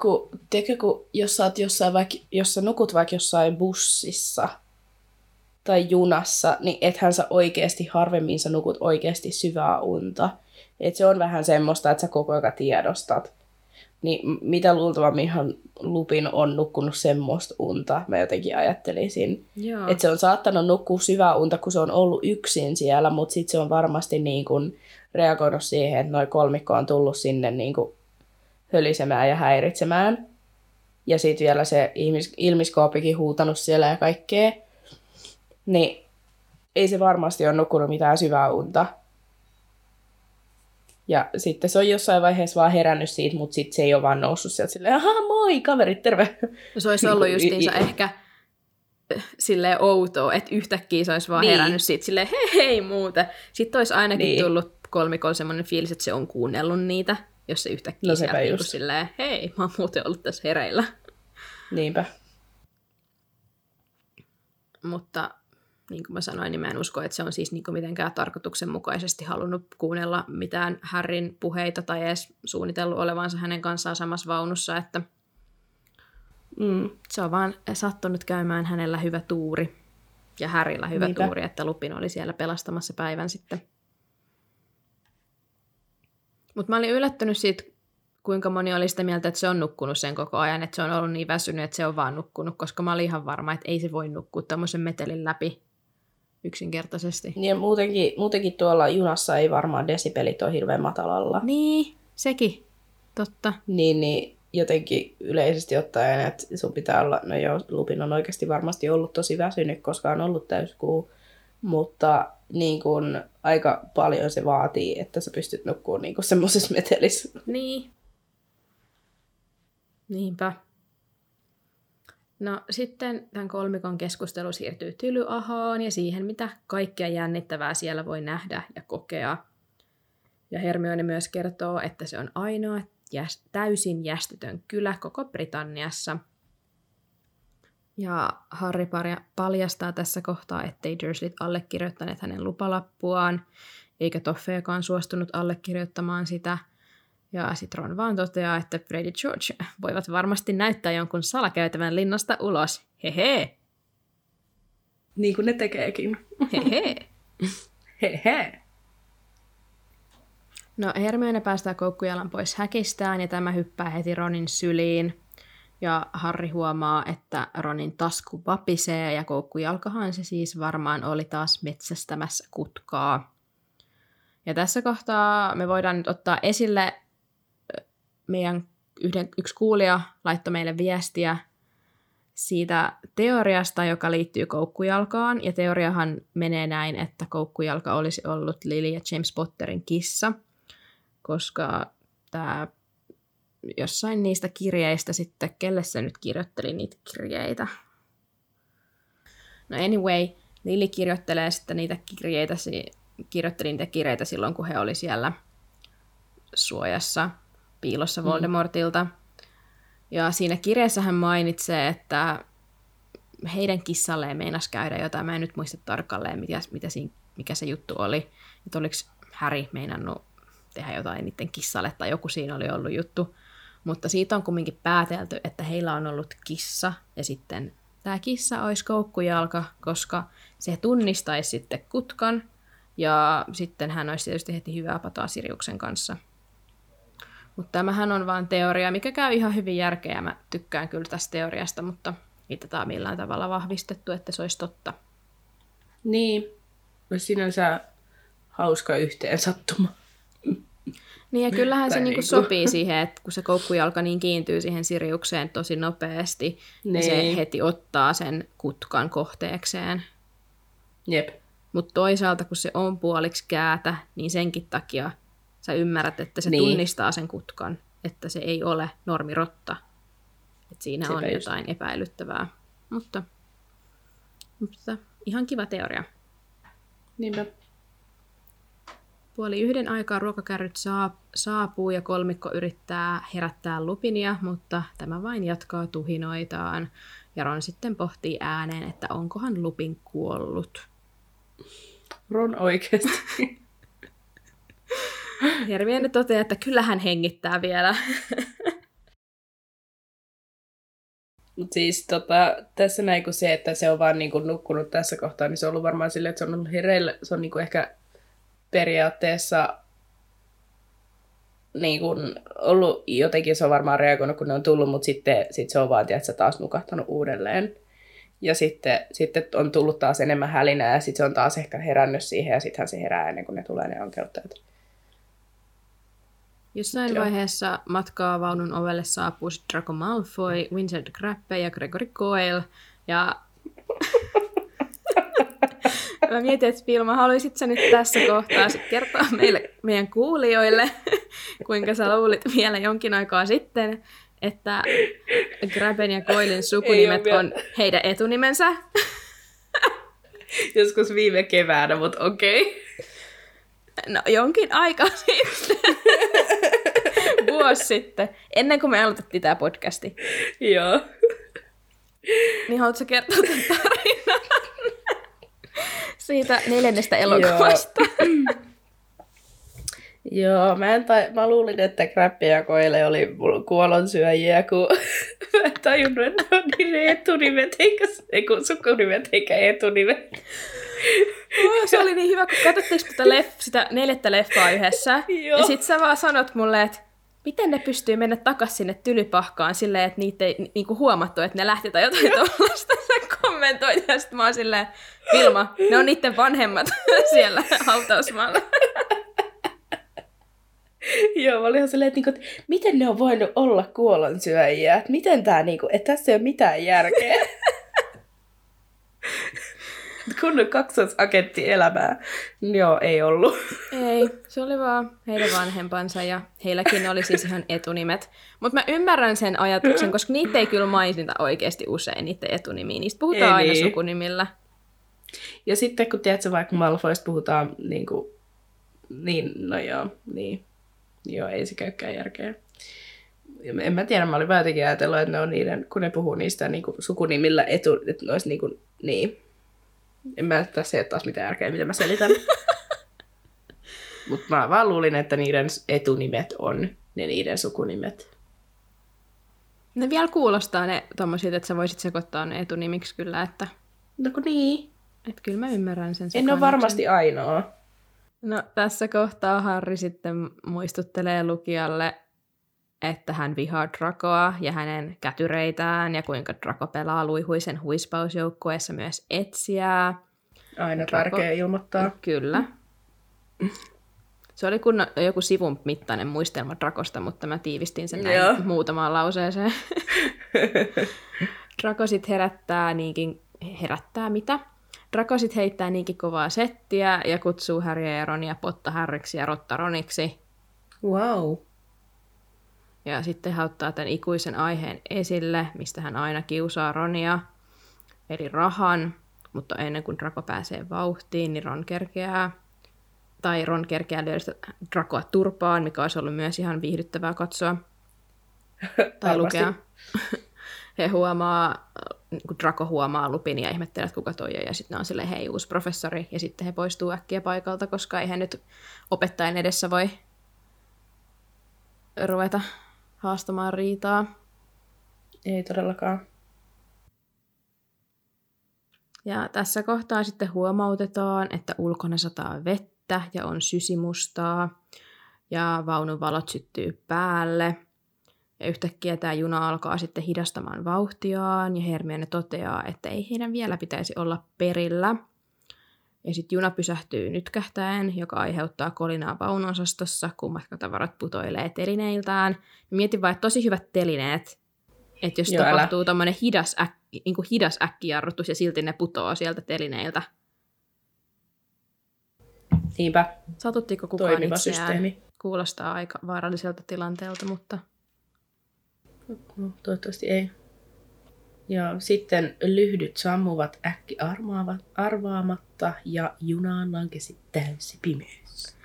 kun, tiedätkö, kun jos sä, oot jossain vaikka, jos sä nukut vaikka jossain bussissa tai junassa, niin ethän sä oikeasti, harvemmin sä nukut oikeasti syvää unta. Et se on vähän semmoista, että sä koko ajan tiedostat. Niin mitä luultavamminhan Lupin on nukkunut semmoista unta, mä jotenkin ajattelisin. Että se on saattanut nukkua syvää unta, kun se on ollut yksin siellä, mutta sitten se on varmasti niin kuin reagoinut siihen, että noin kolmikko on tullut sinne niin kuin hölisemään ja häiritsemään. Ja sitten vielä se ihmis- ilmiskooppikin huutanut siellä ja kaikkea. Niin ei se varmasti ole nukkunut mitään syvää unta. Ja sitten se on jossain vaiheessa vaan herännyt siitä, mutta sitten se ei ole vaan noussut sieltä silleen, aha moi kaverit, terve. No se olisi ollut justiinsa *laughs* i- ehkä äh, silleen outoa, että yhtäkkiä se olisi vaan Niin. niin. herännyt siitä silleen hei hei muuten. Sitten olisi ainakin Niin. niin. tullut kolmikon semmoinen fiilis, että se on kuunnellut niitä, jos se yhtäkkiä No sieltä niinku silleen hei mä oon muuten ollut tässä hereillä. Niinpä. Mutta niin kuin mä sanoin, niin mä en usko, että se on siis niin kuin mitenkään tarkoituksenmukaisesti halunnut kuunnella mitään Harryn puheita tai edes suunnitellut olevansa hänen kanssaan samassa vaunussa, että Mm. se on vaan sattunut käymään hänellä hyvä tuuri ja Härillä hyvä Niinpä. tuuri, että Lupin oli siellä pelastamassa päivän sitten. Mutta mä olin yllättynyt siitä, kuinka moni oli sitä mieltä, että se on nukkunut sen koko ajan, että se on ollut niin väsynyt, että se on vaan nukkunut, koska mä olin ihan varma, että ei se voi nukkua tämmöisen metelin läpi yksinkertaisesti. Ja muutenkin, muutenkin tuolla junassa ei varmaan desibelit ole hirveän matalalla. Niin, sekin. Totta. Niin, niin jotenkin yleisesti ottaen, että sun pitää olla, no joo, Lupin on oikeasti varmasti ollut tosi väsynyt, koska on ollut täyskuu, mutta niin kun, aika paljon se vaatii, että sä pystyt nukkumaan niin semmoisessa metelissä. Niin. Niinpä. No sitten tämän kolmikon keskustelu siirtyy Tylyahoon ja siihen, mitä kaikkea jännittävää siellä voi nähdä ja kokea. Ja Hermione myös kertoo, että se on ainoa täysin jästetön kylä koko Britanniassa. Ja Harry paljastaa tässä kohtaa, ettei Dursleyt allekirjoittaneet hänen lupalappuaan, eikä Toffeekaan suostunut allekirjoittamaan sitä – ja sitten Ron vaan toteaa, että Fred ja George voivat varmasti näyttää jonkun salakäytävän linnasta ulos. Hehe, Niin kuin ne tekeekin. hehe. Hehe. *laughs* No Hermione päästää koukkujalan pois häkistään ja tämä hyppää heti Ronin syliin. Ja Harry huomaa, että Ronin tasku vapisee ja koukkujalkahan se siis varmaan oli taas metsästämässä kutkaa. Ja tässä kohtaa me voidaan nyt ottaa esille meidän yhden, yksi kuulija laittoi meille viestiä siitä teoriasta, joka liittyy koukkujalkaan. Ja teoriahan menee näin, että koukkujalka olisi ollut Lily ja James Potterin kissa, koska tämä jossain niistä kirjeistä sitten, kelle se nyt kirjoitteli niitä kirjeitä. No anyway, Lily kirjoittelee sitten niitä kirjeitä, kirjoitteli niitä kirjeitä silloin, kun he oli siellä suojassa piilossa Voldemortilta. Ja siinä kirjeessä hän mainitsee, että heidän kissalleen meinas käydä jotain. Mä en nyt muista tarkalleen, mitä, mitä siinä, mikä se juttu oli. Että oliko Harry meinannut tehdä jotain niiden kissalle tai joku siinä oli ollut juttu. Mutta siitä on kumminkin päätelty, että heillä on ollut kissa ja sitten tämä kissa olisi koukkujalka, koska se tunnistaisi sitten kutkan ja sitten hän olisi tietysti heti hyvää patoa Siriuksen kanssa. Mutta tämähän on vain teoria, mikä käy ihan hyvin järkeä mä tykkään kyllä tästä teoriasta, mutta ei tätä millään tavalla vahvistettu, että se olisi totta. Niin. Olisi sinänsä hauska yhteen sattuma. Niin ja kyllähän se Tai niinku niinku. sopii siihen, että kun se koukkujalka niin kiintyy siihen Siriukseen tosi nopeasti, niin se Niin. heti ottaa sen kutkan kohteekseen. Jep. Mutta toisaalta, kun se on puoliksi käätä, niin senkin takia sä ymmärrät, että se Niin. tunnistaa sen kutkan, että se ei ole normirotta. Että siinä Sepä on just. jotain epäilyttävää. Mutta, mutta ihan kiva teoria. Niinpä. Puoli yhden aikaa ruokakärryt saa, saapuu ja kolmikko yrittää herättää Lupinia, mutta tämä vain jatkaa tuhinoitaan. Ja Ron sitten pohtii ääneen, että onkohan Lupin kuollut. Ron oikeasti. *laughs* Hermione toteaa, että kyllä hän hengittää vielä. Mut siis tota, tässä näin kun se, että se on vaan niinku nukkunut tässä kohtaa, niin se on ollut varmaan silleen, että se on ollut hereillä. Se on niinku ehkä periaatteessa niin kun ollut jotenkin, se on varmaan reagoinut, kun ne on tullut, mutta sitten sit se on vaan, tiedätkö, taas nukahtanut uudelleen. Ja sitten, sitten on tullut taas enemmän hälinää ja sitten se on taas ehkä herännyt siihen ja sittenhän se herää ennen kuin ne tulee ne ankeuttajat. Jossain Joo. vaiheessa matkaa vaunun ovelle saapuu Draco Malfoy, Vincent Grappe ja Gregory Coyle. Ja *laughs* mä mietin, että Vilma, haluaisit sä nyt tässä kohtaa sit kertoa meille, meidän kuulijoille, kuinka sä luulit vielä jonkin aikaa sitten, että Graben ja Coilen sukunimet on heidän etunimensä. Joskus viime keväänä, mutta okei. No jonkin aikaa *laughs* sitten. Vuosi sitten, ennen kuin me aloitettiin tämä podcasti. Joo. Niin haluatko kertoa tämän tarinan? siitä neljännestä elokuvasta. Joo, mä, en tai, mä luulin, että Krappi ja Koile oli kuolonsyöjiä, kun *laughs* mä en tajunnut, että on niiden etunimet, eikä, ei kun sukunimet, eikä etunimet. Oh, se oli niin hyvä, kun katsottiin sitä, leff, sitä neljättä leffaa yhdessä. Joo. Ja sit sä vaan sanot mulle, että miten ne pystyy mennä takas sinne tylypahkaan silleen, että niitä ei ni- niinku huomattu, että ne lähti tai jotain tuollaista. *laughs* Sä kommentoit ja sit mä oon silleen, Vilma, ne on niiden vanhemmat *laughs* siellä hautausmaalla. *laughs* Joo, mä olin ihan silleen, että, niinku, että miten ne on voinut olla kuolonsyöjiä, että miten tää, niinku, että tässä ei ole mitään järkeä. *laughs* Kunnon kaksoisagentti elämää. Joo, ei ollut. *laughs* Ei, se oli vaan heidän vanhempansa ja heilläkin oli siis ihan etunimet. Mutta mä ymmärrän sen ajatuksen, koska niitä ei kyllä mainita oikeasti usein, niiden etunimiä. Niistä puhutaan Ei aina niin. sukunimillä. Ja sitten kun tiedätkö, vaikka Malfoista puhutaan, niin, kuin, niin no joo, niin. Joo, ei se käykään järkeä. Ja En mä tiedä, mä olin vaan jotenkin ajatellut, että ne on niiden, kun ne puhuu niistä niin kuin, sukunimillä etu, että ne olisi niin kuin, niin. En mä, tässä ei ole taas mitään järkeä, mitä mä selitän. *laughs* Mutta mä vaan luulin, että niiden etunimet on ne niiden sukunimet. Ne vielä kuulostaa ne tommosit, että sä voisit sekoittaa ne etunimiksi kyllä, että, No kun niin. että kyllä mä ymmärrän sen En ole varmasti ainoa. No tässä kohtaa Harry sitten muistuttelee lukijalle, että hän vihaa Dracoa ja hänen kätyreitään ja kuinka Draco pelaa luihuisen huispausjoukkueessa myös etsiää. Aina tärkeä ilmoittaa. Kyllä. Se oli kun joku sivun mittainen muistelma Drakosta, mutta mä tiivistin sen näin Joo. muutamaan lauseeseen. *laughs* Draco sit herättää niinkin, herättää mitä? Draco sit heittää niinkin kovaa settiä ja kutsuu Harrya ja Ronia Potta Harriksi ja Rotta Roniksi. Wow. Ja sitten hän ottaa tämän ikuisen aiheen esille, mistä hän aina kiusaa Ronia, eli rahan. Mutta ennen kuin Draco pääsee vauhtiin, niin Ron kerkeää, tai Ron kerkeää lyödä sitä Dracoa turpaan, mikä olisi ollut myös ihan viihdyttävää katsoa tai lukea. *laughs* He huomaa, kun Draco huomaa Lupin ja ihmettelee, että kuka toi on, ja sitten on silleen, hei, uusi professori, ja sitten he poistuu äkkiä paikalta, koska eihän nyt opettajan edessä voi ruveta haastamaan riitaa. Ei todellakaan. Ja tässä kohtaa sitten huomautetaan, että ulkona sataa vettä ja on sysimustaa ja vaunun valot syttyy päälle. Ja yhtäkkiä tämä juna alkaa sitten hidastamaan vauhtiaan ja Hermione toteaa, että ei heidän vielä pitäisi olla perillä. Ja sitten juna pysähtyy nytkähtäen, joka aiheuttaa kolinaa vaunuosastossa, kun matkatavarat putoilee telineiltään. Mietin vaan, että tosi hyvät telineet, että jos Joo, tapahtuu tämmöinen hidas, äk, niin hidas äkkijarrutus ja silti ne putoaa sieltä telineiltä. Niinpä, Satuttiko kukaan toimiva itseään? systeemi. Kuulostaa aika vaaralliselta tilanteelta, mutta No, toivottavasti ei. Ja sitten lyhdyt sammuvat äkki armaava- arvaamatta ja junaan lankesi täysi pimeys.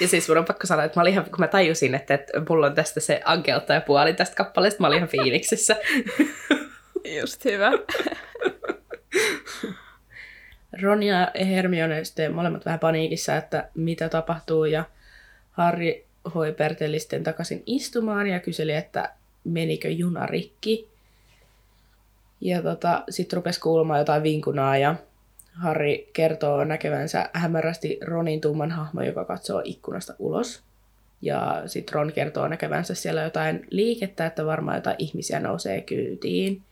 Ja siis mun on pakko sanoa, että mä olin ihan, kun mä tajusin, että, että mulla on tästä se ankeltaja puoli tästä kappaleesta, mä olin ihan fiiliksissä. *laughs* just hyvä. *laughs* Ron ja Hermione sitten molemmat vähän paniikissa, että mitä tapahtuu, ja Harry hoi Berteli sitten takaisin istumaan ja kyseli, että menikö juna rikki. Ja tota, sitten rupesi kuulumaan jotain vinkunaa ja Harry kertoo näkevänsä hämärästi Ronin tumman hahmo, joka katsoo ikkunasta ulos. Ja sitten Ron kertoo näkevänsä siellä jotain liikettä, että varmaan jotain ihmisiä nousee kyytiin.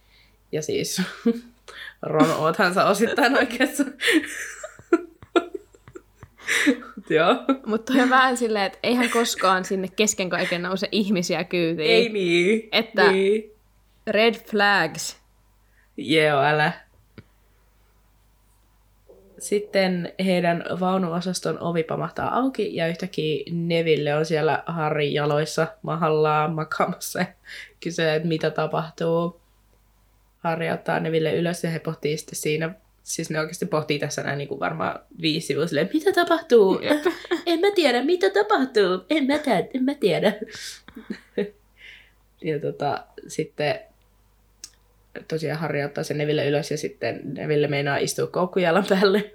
Ja siis *laughs* Ron, oothan sä osittain oikeassa. *laughs* Joo. Mutta on vähän silleen, että eihän koskaan sinne kesken kaiken nouse ihmisiä kyytiin. Ei niin. Että- Niin. Red flags. Joo, älä. Sitten heidän vaunuosaston ovi pamahtaa auki ja yhtäkkiä Neville on siellä Harrin jaloissa mahallaan makaamassa ja kysyy, että mitä tapahtuu. Harri ottaa Neville ylös ja he pohtii sitten siinä, siis ne oikeasti pohtii tässä näin niin kuin varmaan viisi sivua silleen, mitä tapahtuu? Jep. En mä tiedä, mitä tapahtuu. En mä, tiedä, en mä tiedä. *laughs* ja tota, sitten tosiaan Harri ottaa sen Neville ylös ja sitten Neville meinaa istua koukkujalan päälle.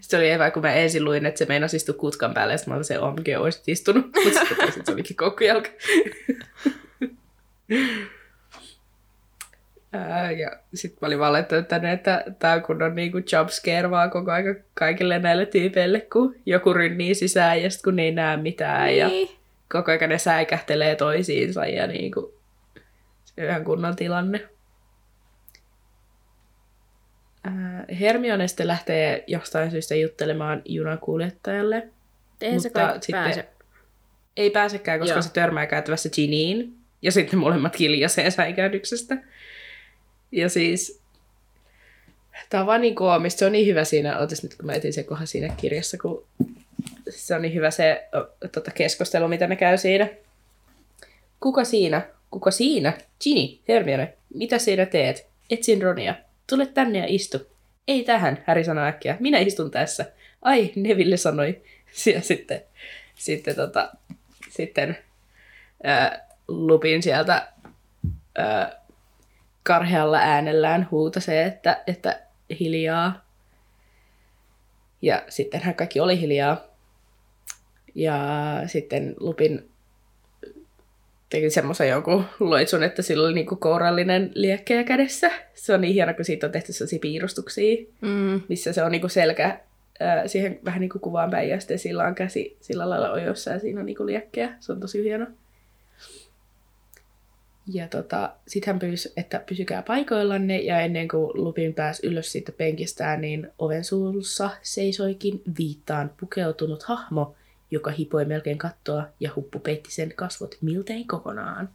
Sitten oli evä, kun mä ensin luin, että se meinasi istua kutkan päälle, ja sitten mä olin se OMG, olisit istunut. *laughs* Mutta sitten se olikin koukkujalka. *laughs* Ää, ja sitten mä olin vaan laittanut tänne, että tää on kunnon niinku jumpscare vaan koko aika kaikille näille tyypeille, kun joku rynnii sisään ja sitten kun ne ei näe mitään. Ja Niin. koko ajan ne säikähtelee toisiinsa ja niinku, se on ihan kunnon tilanne. Ää, Hermione sitten lähtee jostain syystä juttelemaan junakuljettajalle. Eihän se kaikki sitten- pääse. Ei pääsekään, koska Joo. se törmää käytävässä Giniin. Ja sitten molemmat kiljasee säikähdyksestä. Ja siis... Tää on vaan niin koomista. Se on niin hyvä siinä, ootas nyt kun mä etin sen kohan siinä kirjassa, kun se on niin hyvä se tota, keskustelu, mitä ne käy siinä. Kuka siinä? Kuka siinä? Ginny, Hermione, mitä siinä teet? Etsin Ronia. Tule tänne ja istu. Ei tähän, Häri sanoi äkkiä. Minä istun tässä. Ai, Neville sanoi. *laughs* Ja sitten, sitten, tota, sitten ää, Lupin sieltä ää, karhealla äänellään huutasee, että, että hiljaa. Ja sittenhän kaikki oli hiljaa. Ja sitten Lupin teki semmoisen jonkun loitsun, että sillä oli niinku kourallinen liekkeä kädessä. Se on niin hieno, kun siitä on tehty sellaisia piirustuksia, Mm. missä se on niinku selkä ää, siihen vähän niinku kuvaan päin ja sitten sillä on käsi sillä lailla ojossa ja siinä on niinku liekkeä. Se on tosi hieno. Ja tota, sitten hän pyysi, että pysykää paikoillanne ja ennen kuin Lupin pääsi ylös siitä penkistään, niin oven suussa seisoikin viittaan pukeutunut hahmo, joka hipoi melkein kattoa ja huppu peitti sen kasvot miltei kokonaan.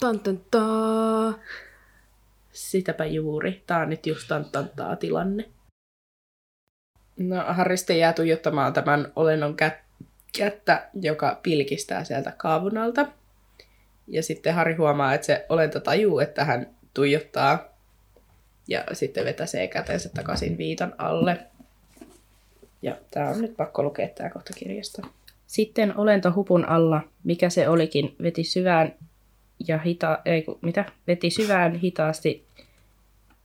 Tan, tan, taa. Sitäpä juuri. Tää on nyt just tantantaa tilanne. No, Harri sitten jää tuijottamaan tämän olennon kät- kättä, joka pilkistää sieltä kaavun alta. Ja sitten Harri huomaa, että se olento tajuu, että hän tuijottaa. Ja sitten vetäsee kätensä takaisin viitan alle. Ja tää on nyt pakko lukea tää kohta kirjasta. Sitten olento hupun alla, mikä se olikin, veti syvään ja hita, ei, kun, mitä? Veti syvään hitaasti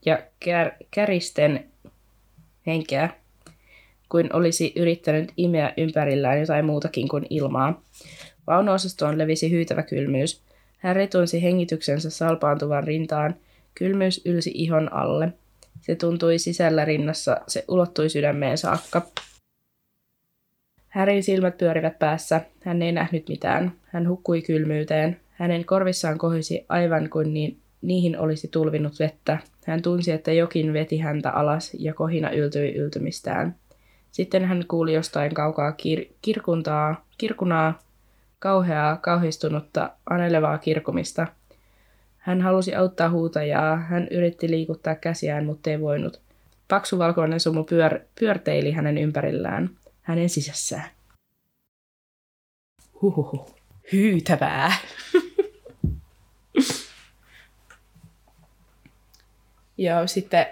ja kär, käristen henkeä, kuin olisi yrittänyt imeä ympärillään jotain muutakin kuin ilmaa. Vaunuosastoon levisi hyytävä kylmyys. Harry tunsi hengityksensä salpaantuvan rintaan. Kylmyys ylsi ihon alle. Se tuntui sisällä rinnassa, se ulottui sydämeen saakka. Härin silmät pyörivät päässä. Hän ei nähnyt mitään. Hän hukkui kylmyyteen. Hänen korvissaan kohisi aivan kuin niin, niihin olisi tulvinut vettä. Hän tunsi, että jokin veti häntä alas ja kohina yltyi yltymistään. Sitten hän kuuli jostain kaukaa kir- kirkuntaa, kirkunaa, kauheaa, kauhistunutta, anelevaa kirkumista. Hän halusi auttaa huutajaa. Hän yritti liikuttaa käsiään, mutta ei voinut. Paksu valkoinen sumu pyör- pyörteili hänen ympärillään, hänen sisässään. Huhuhu. Hyytävää. *laughs* Joo, sitten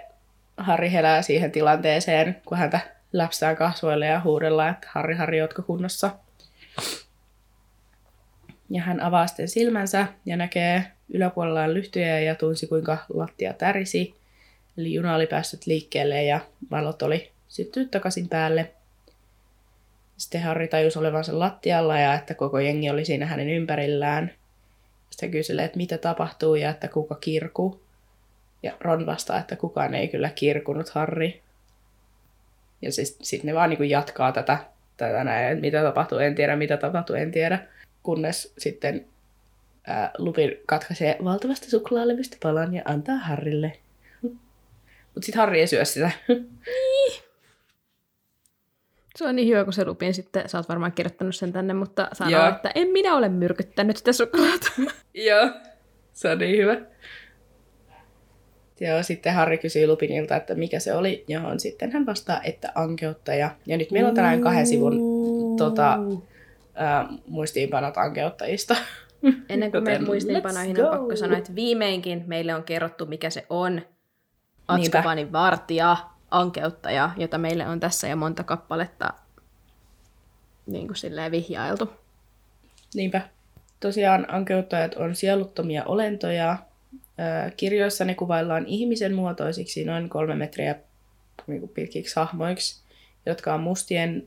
Harri herää siihen tilanteeseen, kun häntä läpsää kasvoille ja huudellaan, että Harri, Harri, ootko kunnossa? Ja hän avaa sitten silmänsä ja näkee yläpuolellaan lyhtyjä ja tunsi, kuinka lattia tärisi. Eli juna oli päässyt liikkeelle ja valot oli syttynyt takaisin päälle. Sitten Harri tajusi olevansa lattialla ja että koko jengi oli siinä hänen ympärillään. Sitten kyselee, että mitä tapahtuu ja että kuka kirkuu. Ja Ron vastaa, että kukaan ei kyllä kirkunut Harri. Ja siis sitten ne vaan niin jatkaa tätä, tätä näin, mitä tapahtuu, en tiedä, mitä tapahtuu, en tiedä. Kunnes sitten ää, Lupin katkaisee valtavasta suklaalevystä palan ja antaa Harrille. Mutta sitten Harri ei syö sitä. Se on niin hyvä, kun se Lupin sitten, sä oot varmaan kirjoittanut sen tänne, mutta sanoo, Joo. että en minä ole myrkyttänyt sitä suklaata. Joo, se on niin hyvä. Joo, sitten Harri kysyy Lupinilta, että mikä se oli, johon sitten hän vastaa, että ankeuttaja. Ja nyt meillä on tällainen kahden sivun tota, ää, muistiinpanot ankeuttajista. Ennen kuin me muistiinpanoihin on pakko sanoa, että viimeinkin meille on kerrottu, mikä se on. Atskobanin vartija, ankeuttaja, jota meille on tässä jo monta kappaletta niin kuin silleen vihjailtu. Niinpä. tosiaan ankeuttajat on sieluttomia olentoja. Kirjoissa ne kuvaillaan ihmisen muotoisiksi noin kolme metriä niin pitkiksi hahmoiksi, jotka on mustien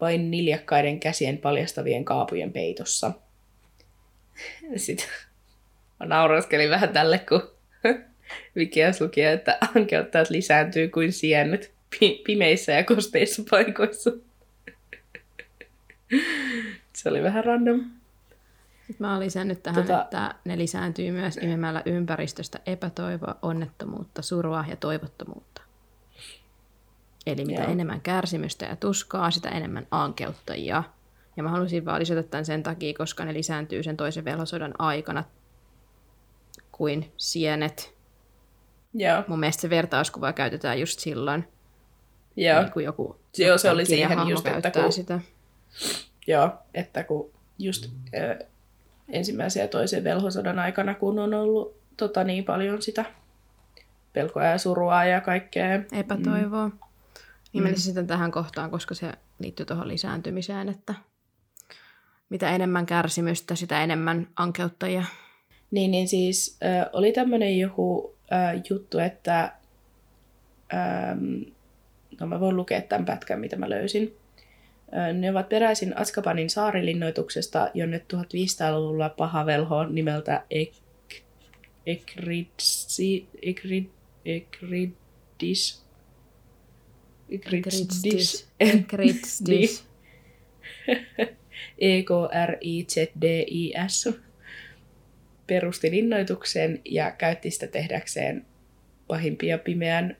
vain niljakkaiden käsien paljastavien kaapujen peitossa. *laughs* Sitten mä nauraskelin vähän tälle, kun *laughs* Vikias luki, että ankeuttajat lisääntyy kuin sienet pimeissä ja kosteissa paikoissa. *laughs* Se oli vähän random. Mä olen lisännyt tähän, tota... että ne lisääntyy myös imemällä ympäristöstä epätoivoa, onnettomuutta, surua ja toivottomuutta. Eli mitä Joo. enemmän kärsimystä ja tuskaa, sitä enemmän ankeuttajia. Ja mä halusin vaan lisätä tämän sen takia, koska ne lisääntyy sen toisen velhosodan aikana kuin sienet. Joo. Mun mielestä se vertauskuva käytetään just silloin. Joo. Niin kuin joku Joo, se oli siihen just, että kun, sitä. Joo, että kun just äh, ensimmäisen ja toisen velhosodan aikana, kun on ollut tota, niin paljon sitä pelkoa ja surua ja kaikkea. Epätoivoa. Mm. Niin mm. sitten tähän kohtaan, koska se liittyy tuohon lisääntymiseen, että mitä enemmän kärsimystä, sitä enemmän ankeuttajia. Niin, niin siis äh, oli tämmöinen joku äh, juttu, että ähm, no mä voin lukea tämän pätkän, mitä mä löysin. Ne ovat peräisin Askapanin saarilinnoituksesta, jonne 1500-luvulla paha velho nimeltä Ek, Ekridsi, Ekrid, Ekridis, Ekridsdis, Ekridsdis, E-K-R-I-Z-D-I-S, perusti linnoituksen ja käytti sitä tehdäkseen pahimpia pimeän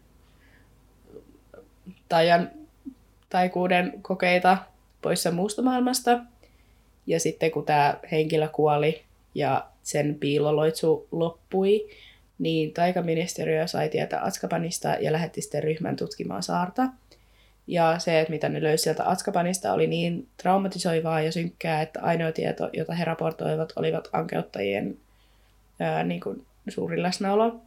tajan taikuuden kokeita poissa muusta maailmasta. Ja sitten kun tämä henkilö kuoli ja sen piiloloitsu loppui, niin taikaministeriö sai tietää Atskapanista ja lähetti sitten ryhmän tutkimaan saarta. Ja se, että mitä ne löysi sieltä Atskapanista, oli niin traumatisoivaa ja synkkää, että ainoa tieto, jota he raportoivat, olivat ankeuttajien ää, niin kuin suuri läsnäolo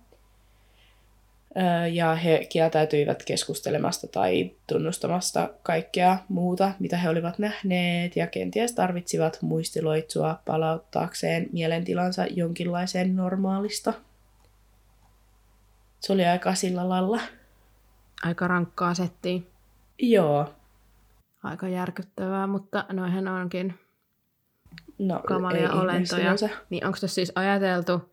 ja he kieltäytyivät keskustelemasta tai tunnustamasta kaikkea muuta, mitä he olivat nähneet, ja kenties tarvitsivat muistiloitsua palauttaakseen mielentilansa jonkinlaiseen normaalista. Se oli aika sillä lailla. Aika rankkaa settiä. Joo. Aika järkyttävää, mutta noihän onkin no, kamalia olentoja. Niin onko tässä siis ajateltu,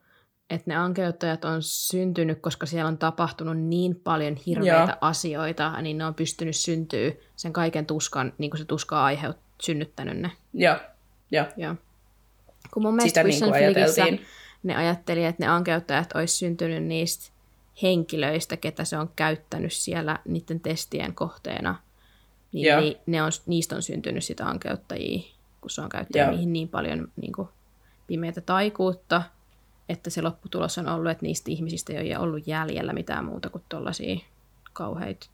että ne ankeuttajat on syntynyt, koska siellä on tapahtunut niin paljon hirveitä Joo. asioita, niin ne on pystynyt syntyä sen kaiken tuskan, niin kuin se tuska aiheut synnyttänyt ne. Joo. Joo. Joo. Kun mun mielestä Sitä niin ajateltiin. ne ajatteli, että ne ankeuttajat olisi syntynyt niistä henkilöistä, ketä se on käyttänyt siellä niiden testien kohteena. Niin, niin ne on, niistä on syntynyt sitä ankeuttajia, kun se on käyttänyt Joo. niihin niin paljon niin kuin, pimeitä taikuutta – että se lopputulos on ollut, että niistä ihmisistä ei ole ollut jäljellä mitään muuta kuin tuollaisia kauheita.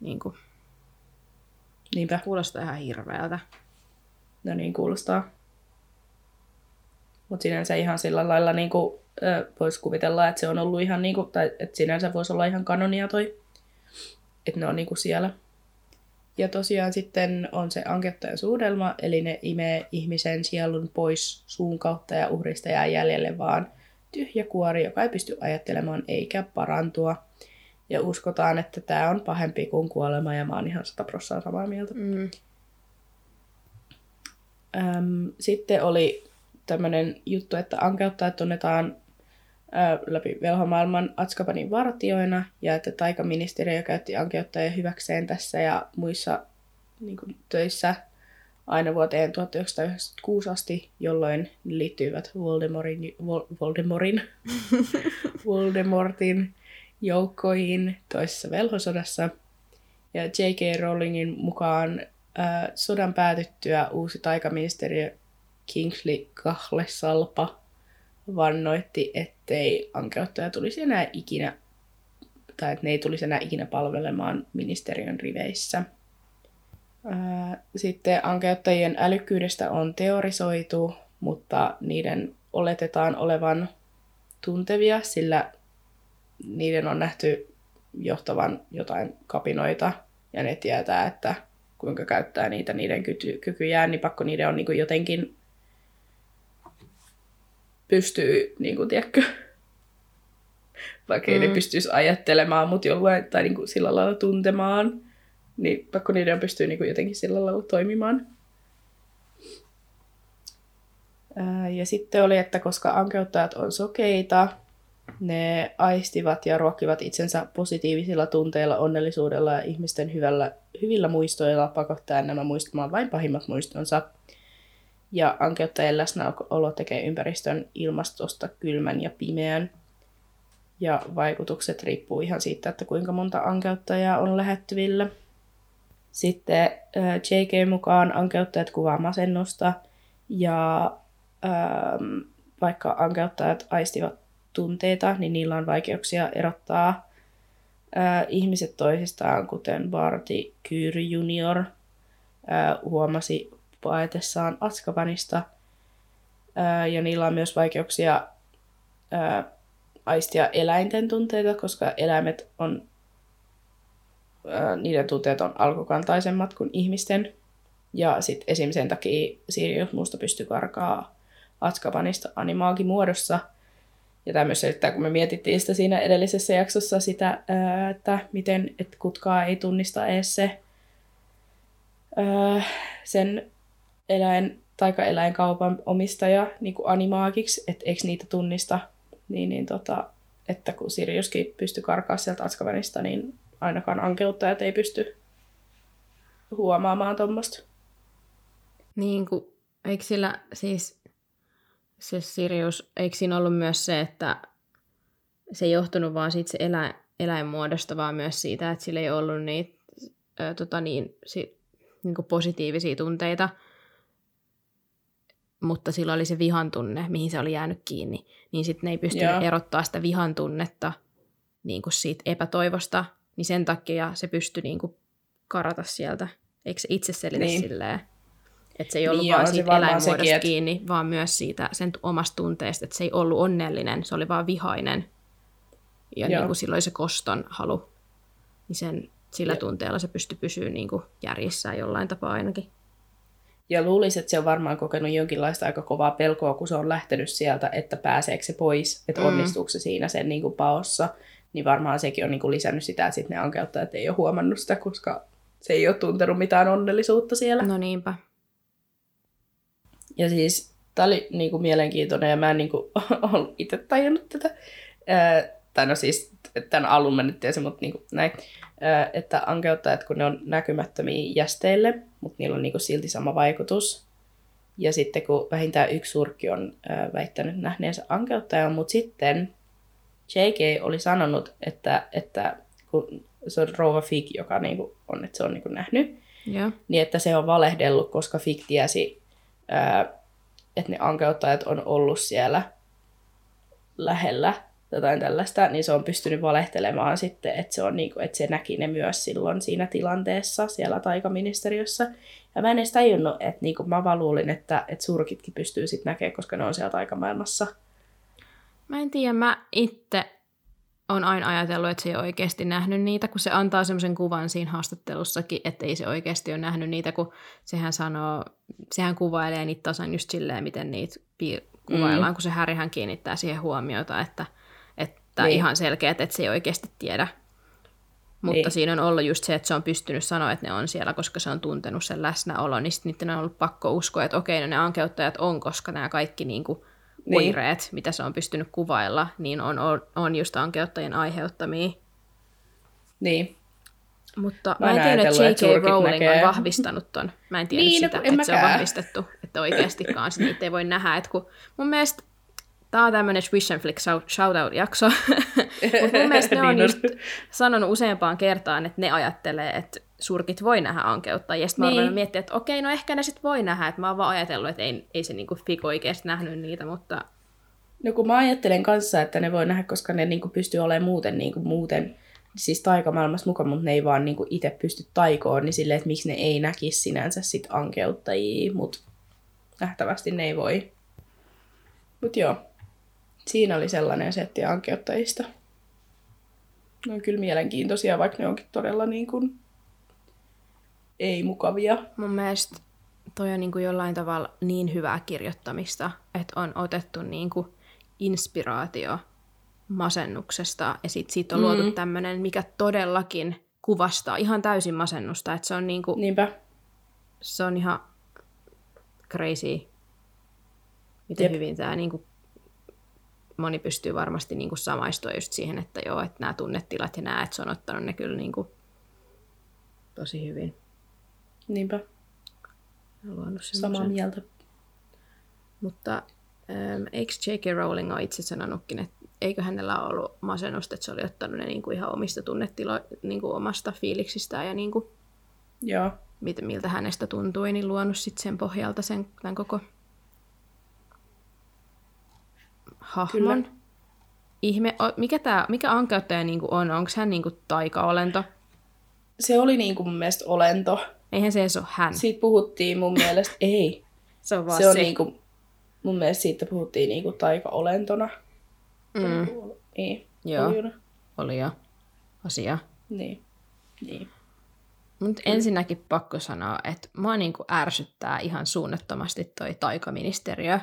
Niin kuin, Niinpä. Kuulostaa ihan hirveältä. No niin, kuulostaa. Mutta sinänsä ihan sillä lailla niin kuin, voisi kuvitella, että se on ollut ihan, niin kuin, tai että sinänsä voisi olla ihan kanonia toi, että ne on niin kuin siellä. Ja tosiaan sitten on se ankettajan suudelma, eli ne imee ihmisen sielun pois suun kautta ja uhrista jää jäljelle vaan tyhjä kuori, joka ei pysty ajattelemaan eikä parantua. Ja uskotaan, että tämä on pahempi kuin kuolema ja mä oon ihan sata samaa mieltä. Mm. Öm, sitten oli tämmöinen juttu, että ankeuttajat tunnetaan läpi velhomaailman Atskapanin vartioina ja että taikaministeriö käytti ankeuttajia hyväkseen tässä ja muissa niin kuin, töissä aina vuoteen 1996 asti, jolloin ne liittyivät Voldemortin, Voldemortin, *laughs* Voldemortin joukkoihin toisessa velhosodassa. Ja J.K. Rowlingin mukaan äh, sodan päätyttyä uusi taikaministeriö Kingsley Kahlesalpa vannoitti, ettei ankeuttaja tulisi enää ikinä, tai että ne ei tulisi enää ikinä palvelemaan ministeriön riveissä. Sitten ankeuttajien älykkyydestä on teorisoitu, mutta niiden oletetaan olevan tuntevia, sillä niiden on nähty johtavan jotain kapinoita, ja ne tietää, että kuinka käyttää niitä niiden kykyjään, niin pakko niiden on niin jotenkin pystyy, niin kuin, tiedätkö, *laughs* vaikka ei ne Mm. pystyisi ajattelemaan, mutta jollain, tai niin kuin, sillä lailla tuntemaan, niin pakko niiden pystyy niin kuin, jotenkin sillä lailla toimimaan. Ää, Ja sitten oli, että koska ankeuttajat on sokeita, ne aistivat ja ruokkivat itsensä positiivisilla tunteilla, onnellisuudella ja ihmisten hyvällä, hyvillä muistoilla pakottaen nämä muistamaan vain pahimmat muistonsa. Ja ankeuttajien läsnäolo tekee ympäristön ilmastosta kylmän ja pimeän. Ja vaikutukset riippuu ihan siitä, että kuinka monta ankeuttajaa on lähettyvillä. Sitten äh, JK mukaan ankeuttajat kuvaa masennusta ja ähm, vaikka ankeuttajat aistivat tunteita, niin niillä on vaikeuksia erottaa äh, ihmiset toisistaan, kuten Barty Kyry junior äh, huomasi paetessaan Atskabanista. Ja niillä on myös vaikeuksia aistia eläinten tunteita, koska eläimet on, niiden tunteet on alkukantaisemmat kuin ihmisten. Ja sitten esim. sen takia Sirius muusta pystyy karkaa Atskabanista animaagimuodossa. Ja tämä myös selittää, kun me mietittiin sitä siinä edellisessä jaksossa sitä, että miten että kutkaa ei tunnista edes se sen eläin, taikaeläinkaupan omistaja niin kuin animaagiksi, että eikö niitä tunnista, niin, niin tota, että kun Siriuskin pystyi karkaa sieltä Atskabanista, niin ainakaan ankeuttajat ei pysty huomaamaan tuommoista. Niin kuin, eikö sillä siis se Sirius, eikö siinä ollut myös se, että se ei johtunut vaan siitä se elä, eläinmuodosta, vaan myös siitä, että sillä ei ollut niitä ö, tota niin, si, niin positiivisia tunteita, mutta sillä oli se vihan tunne, mihin se oli jäänyt kiinni, niin sitten ne ei pystynyt Joo. erottaa sitä vihan tunnetta niin kuin siitä epätoivosta, niin sen takia se pystyi niin kuin karata sieltä. Eikö se itse selitä Niin. silleen? Että se ei ollut Niin, vaan se siitä varmaan eläinmuodosta sekin, että- kiinni, vaan myös siitä sen omasta tunteesta, että se ei ollut onnellinen, se oli vaan vihainen. Ja Joo. niin kuin sillä oli se koston halu. Niin sen, sillä Ja- tunteella se pystyi pysyä niin kuin järjissään jollain tapaa ainakin. Ja luulisin, että se on varmaan kokenut jonkinlaista aika kovaa pelkoa, kun se on lähtenyt sieltä, että pääseekö se pois, että Mm. onnistuuko se siinä sen niin kuin paossa. Niin varmaan sekin on niin kuin lisännyt sitä, että sitten ne ankeuttajat ei ole huomannut sitä, koska se ei ole tuntenut mitään onnellisuutta siellä. No niinpä. Ja siis tämä oli niin kuin mielenkiintoinen ja mä en *laughs* niin kuin, ollut itse tajunnut tätä. Ää, tai no siis tämän alun mä nyt tiesin, mutta niin kuin näin. Että ankeuttajat, kun ne on näkymättömiä jästeille, mutta niillä on niin kuin silti sama vaikutus. Ja sitten kun vähintään yksi surkki on väittänyt nähneensä ankeuttajan, mutta sitten JK oli sanonut, että, että kun se on rouva Fig, joka niin kuin on, että se on niin kuin nähnyt, Joo. niin että se on valehdellut, koska Fig tiesi, että ne ankeuttajat on ollut siellä lähellä jotain tällaista, niin se on pystynyt valehtelemaan sitten, että se, on niinku, että se näki ne myös silloin siinä tilanteessa siellä taikaministeriössä. Ja mä en edes tajunnut, että niinku, mä vaan luulin, että, että surkitkin pystyy sitten näkemään, koska ne on siellä taikamaailmassa. Mä en tiedä, mä itse on aina ajatellut, että se ei oikeasti nähnyt niitä, kun se antaa semmoisen kuvan siinä haastattelussakin, että ei se oikeasti ole nähnyt niitä, kun sehän sanoo, sehän kuvailee niitä tasan just silleen, miten niitä piir- kuvaillaan, mm. kun se Härihän kiinnittää siihen huomiota, että, että Niin. ihan selkeä, että se ei oikeasti tiedä. Mutta Niin. siinä on ollut just se, että se on pystynyt sanoa, että ne on siellä, koska se on tuntenut sen läsnäolon, niin sitten niiden on ollut pakko uskoa, että okei, no ne ankeuttajat on, koska nämä kaikki niin kuin Niin. oireet, mitä se on pystynyt kuvailla, niin on, on, on just ankeuttajien aiheuttamia. Niin. Mutta Mä mä, en tiedä, että J.K. Rowling näkee. on vahvistanut ton. Mä en tiedä Niin, no sitä, en että se on vahvistettu, että oikeastikaan niitä ei voi nähdä. Että kun mun mielestä Tämä on tämmöinen Swish and Flick shout- shoutout-jakso, *laughs* mutta mun mielestä ne on Niin just sanonut useampaan kertaan, että ne ajattelee, että surkit voi nähdä ankeutta. Ja sitten mä Niin. niin. miettiä, että okei, no ehkä ne sitten voi nähdä. Että mä oon vaan ajatellut, että ei, ei se niinku Fig oikeasti nähnyt niitä, mutta No kun mä ajattelen kanssa, että ne voi nähdä, koska ne niinku pystyy olemaan muuten, niinku muuten siis taikamaailmassa mukaan, mutta ne ei vaan niinku itse pysty taikoon, niin silleen, että miksi ne ei näkisi sinänsä sit ankeuttajia, mutta nähtävästi ne ei voi. Mut joo, siinä oli sellainen setti ankeuttajista. Ne on kyllä mielenkiintoisia, vaikka ne onkin todella niin kuin ei mukavia. mun mielestä toi on niin kuin jollain tavalla niin hyvää kirjoittamista, että on otettu niin kuin inspiraatio masennuksesta ja sit siitä on luotu Mm. tämmöinen, mikä todellakin kuvastaa ihan täysin masennusta. Että se on niinku, Niinpä. se on ihan crazy, miten Jep. hyvin tämä niinku, moni pystyy varmasti niinku samaistumaan just siihen, että joo, että nämä tunnetilat ja nämä, että se on ottanut ne kyllä niinku tosi hyvin. Niinpä. Samaa mieltä. Mutta ähm, eikö J.K. Rowling ole itse sanonutkin, että eikö hänellä ole ollut masennusta, että se oli ottanut ne niinku ihan omista tunnetilo, niinku omasta fiiliksistään ja niinku, Joo. mit, miltä hänestä tuntui, niin luonut sitten sen pohjalta sen tämän koko hahmon. Kyllä. Ihme, mikä, tää, mikä ankeuttaja niinku on? Onko hän niinku taikaolento? Se oli niinku mun mielestä olento. Eihän se edes ole hän. Siitä puhuttiin mun mielestä, *laughs* ei. se on vaan Se on se. niinku, mun mielestä siitä puhuttiin niinku taika-olentona. Mm, Niin. Joo. Oljuna. oli jo asia. Niin. Niin. Mutta ensinnäkin pakko sanoa, että mua niinku ärsyttää ihan suunnattomasti toi taikaministeriö.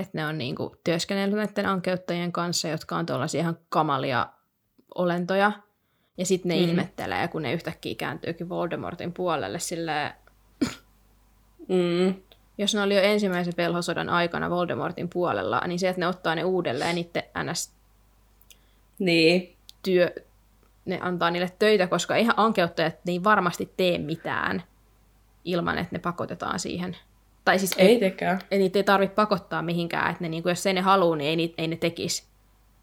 Että ne on niinku työskennellyt näiden ankeuttajien kanssa, jotka on tuollaisia ihan kamalia olentoja. Ja sitten ne mm. ihmettelee, kun ne yhtäkkiä kääntyykin Voldemortin puolelle silleen, Mm. jos ne oli jo ensimmäisen velhosodan aikana Voldemortin puolella, niin se, että ne ottaa ne uudelleen niiden ns Niin. työ, ne antaa niille töitä, koska eihän ankeuttajat ei varmasti tee mitään ilman, että ne pakotetaan siihen. Tai siis Ei tekään. ei niitä ei tarvitse pakottaa mihinkään, että ne, niin kuin, jos ei ne halua, niin ei, ni- ei ne tekisi.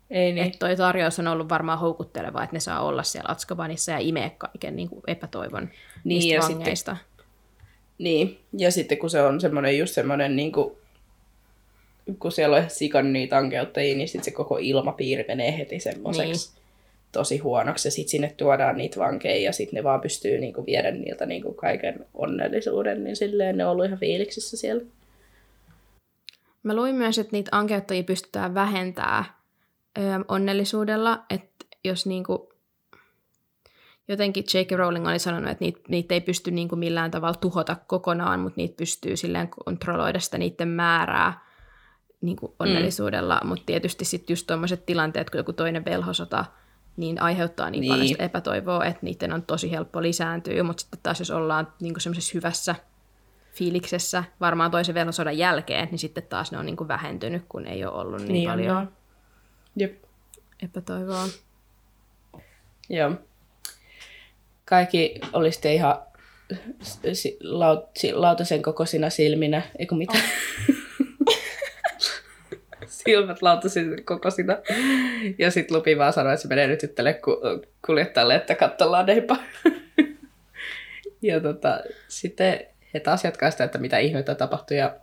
Ei Niin. niin. Että toi tarjous on ollut varmaan houkutteleva, että ne saa olla siellä Atskabanissa ja imeä kaiken niin kuin epätoivon Niin, niistä ja vangeista. Niin. Ja sitten kun se on semmoinen just semmoinen niinku, kun siellä on sikan niitä ankeuttajia, niin sitten se koko ilmapiiri menee heti semmoiseksi niin. Tosi huonoksi. Ja sitten sinne tuodaan niitä vankeja ja sitten ne vaan pystyy niinku viedä niiltä niinku kaiken onnellisuuden, niin silleen ne on ollut ihan fiiliksissä siellä. Mä luin myös, että niitä ankeuttajia pystytään vähentämään ö, onnellisuudella, että jos niinku, jotenkin J.K. Rowling oli sanonut, että niitä, niitä ei pysty niinku millään tavalla tuhota kokonaan, mutta niitä pystyy silleen kontrolloida sitä niiden määrää niinku onnellisuudella, mm. mutta tietysti sitten just tuommoiset tilanteet, kun joku toinen velhosota, niin aiheuttaa niin, niin. paljon Niin. sitä epätoivoa, että niiden on tosi helppo lisääntyä, mutta sitten taas jos ollaan niinku semmoisessa hyvässä fiiliksessä varmaan toisen velhosodan jälkeen, niin sitten taas ne on niin kuin vähentynyt, kun ei ole ollut niin, niin on paljon. Jep. epätoivoa. Joo. Kaikki oli sitten ihan lautasen kokoisina silminä, eikö mitä? *laughs* *laughs* Silmät lautasen kokoisina. Ja sitten Lupi vaan sanoi, että se menee nyt ku- kuljettajalle, että katsellaan neipä. *laughs* ja tota, sitten he taas jatkaa sitä, että mitä ihmettä tapahtui. Ja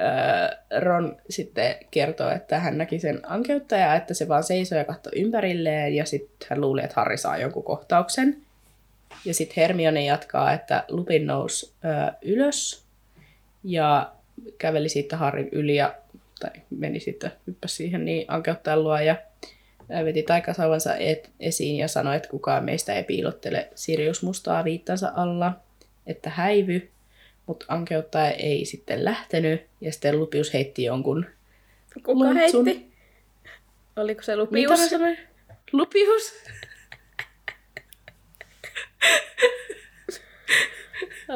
öö, Ron sitten kertoo, että hän näki sen ankeuttaja, että se vaan seisoi ja katsoi ympärilleen, ja sitten hän luuli, että Harry saa jonkun kohtauksen. Ja sitten Hermione jatkaa, että Lupin nousi öö, ylös ja käveli siitä Harryn yli, ja, tai meni sitten, hyppäsi siihen niin ankeuttajan luo, ja veti taikasauvansa et, esiin ja sanoi, että kukaan meistä ei piilottele Sirius mustaa viittansa alla, että häivy, mutta ankeuttaja ei sitten lähtenyt, ja sitten Lupius heitti jonkun Kuka Loitsun. heitti? Oliko se Mitä Lupius? mä sanoin? Lupius?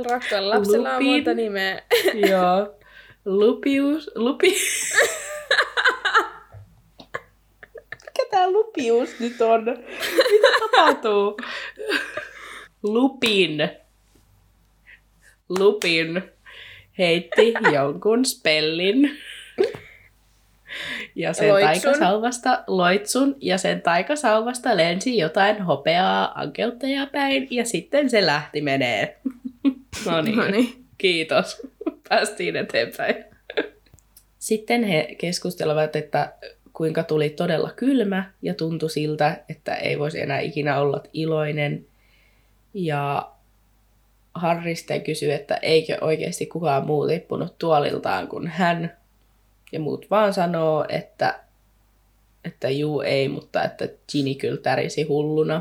Rakkaalla lapsella on Lupin. monta nimeä. Joo. Lupius. Lupi. Mikä tää Lupius nyt on? Mitä tapahtuu? Lupin. Lupin heitti jonkun spellin. Ja sen Loitsun. taikasauvasta loitsun ja sen taikasauvasta lensi jotain hopeaa ankeuttajaa päin ja sitten se lähti menee. *laughs* No niin. No niin. Kiitos. Päästiin eteenpäin. Sitten he keskustelevat, että kuinka tuli todella kylmä ja tuntui siltä, että ei voisi enää ikinä olla iloinen. Ja sitten kysyi, että eikö oikeasti kukaan muu tippunut tuoliltaan kuin hän. Ja muut vaan sanoo, että, että juu ei, mutta että Ginny kyllä tärisi hulluna.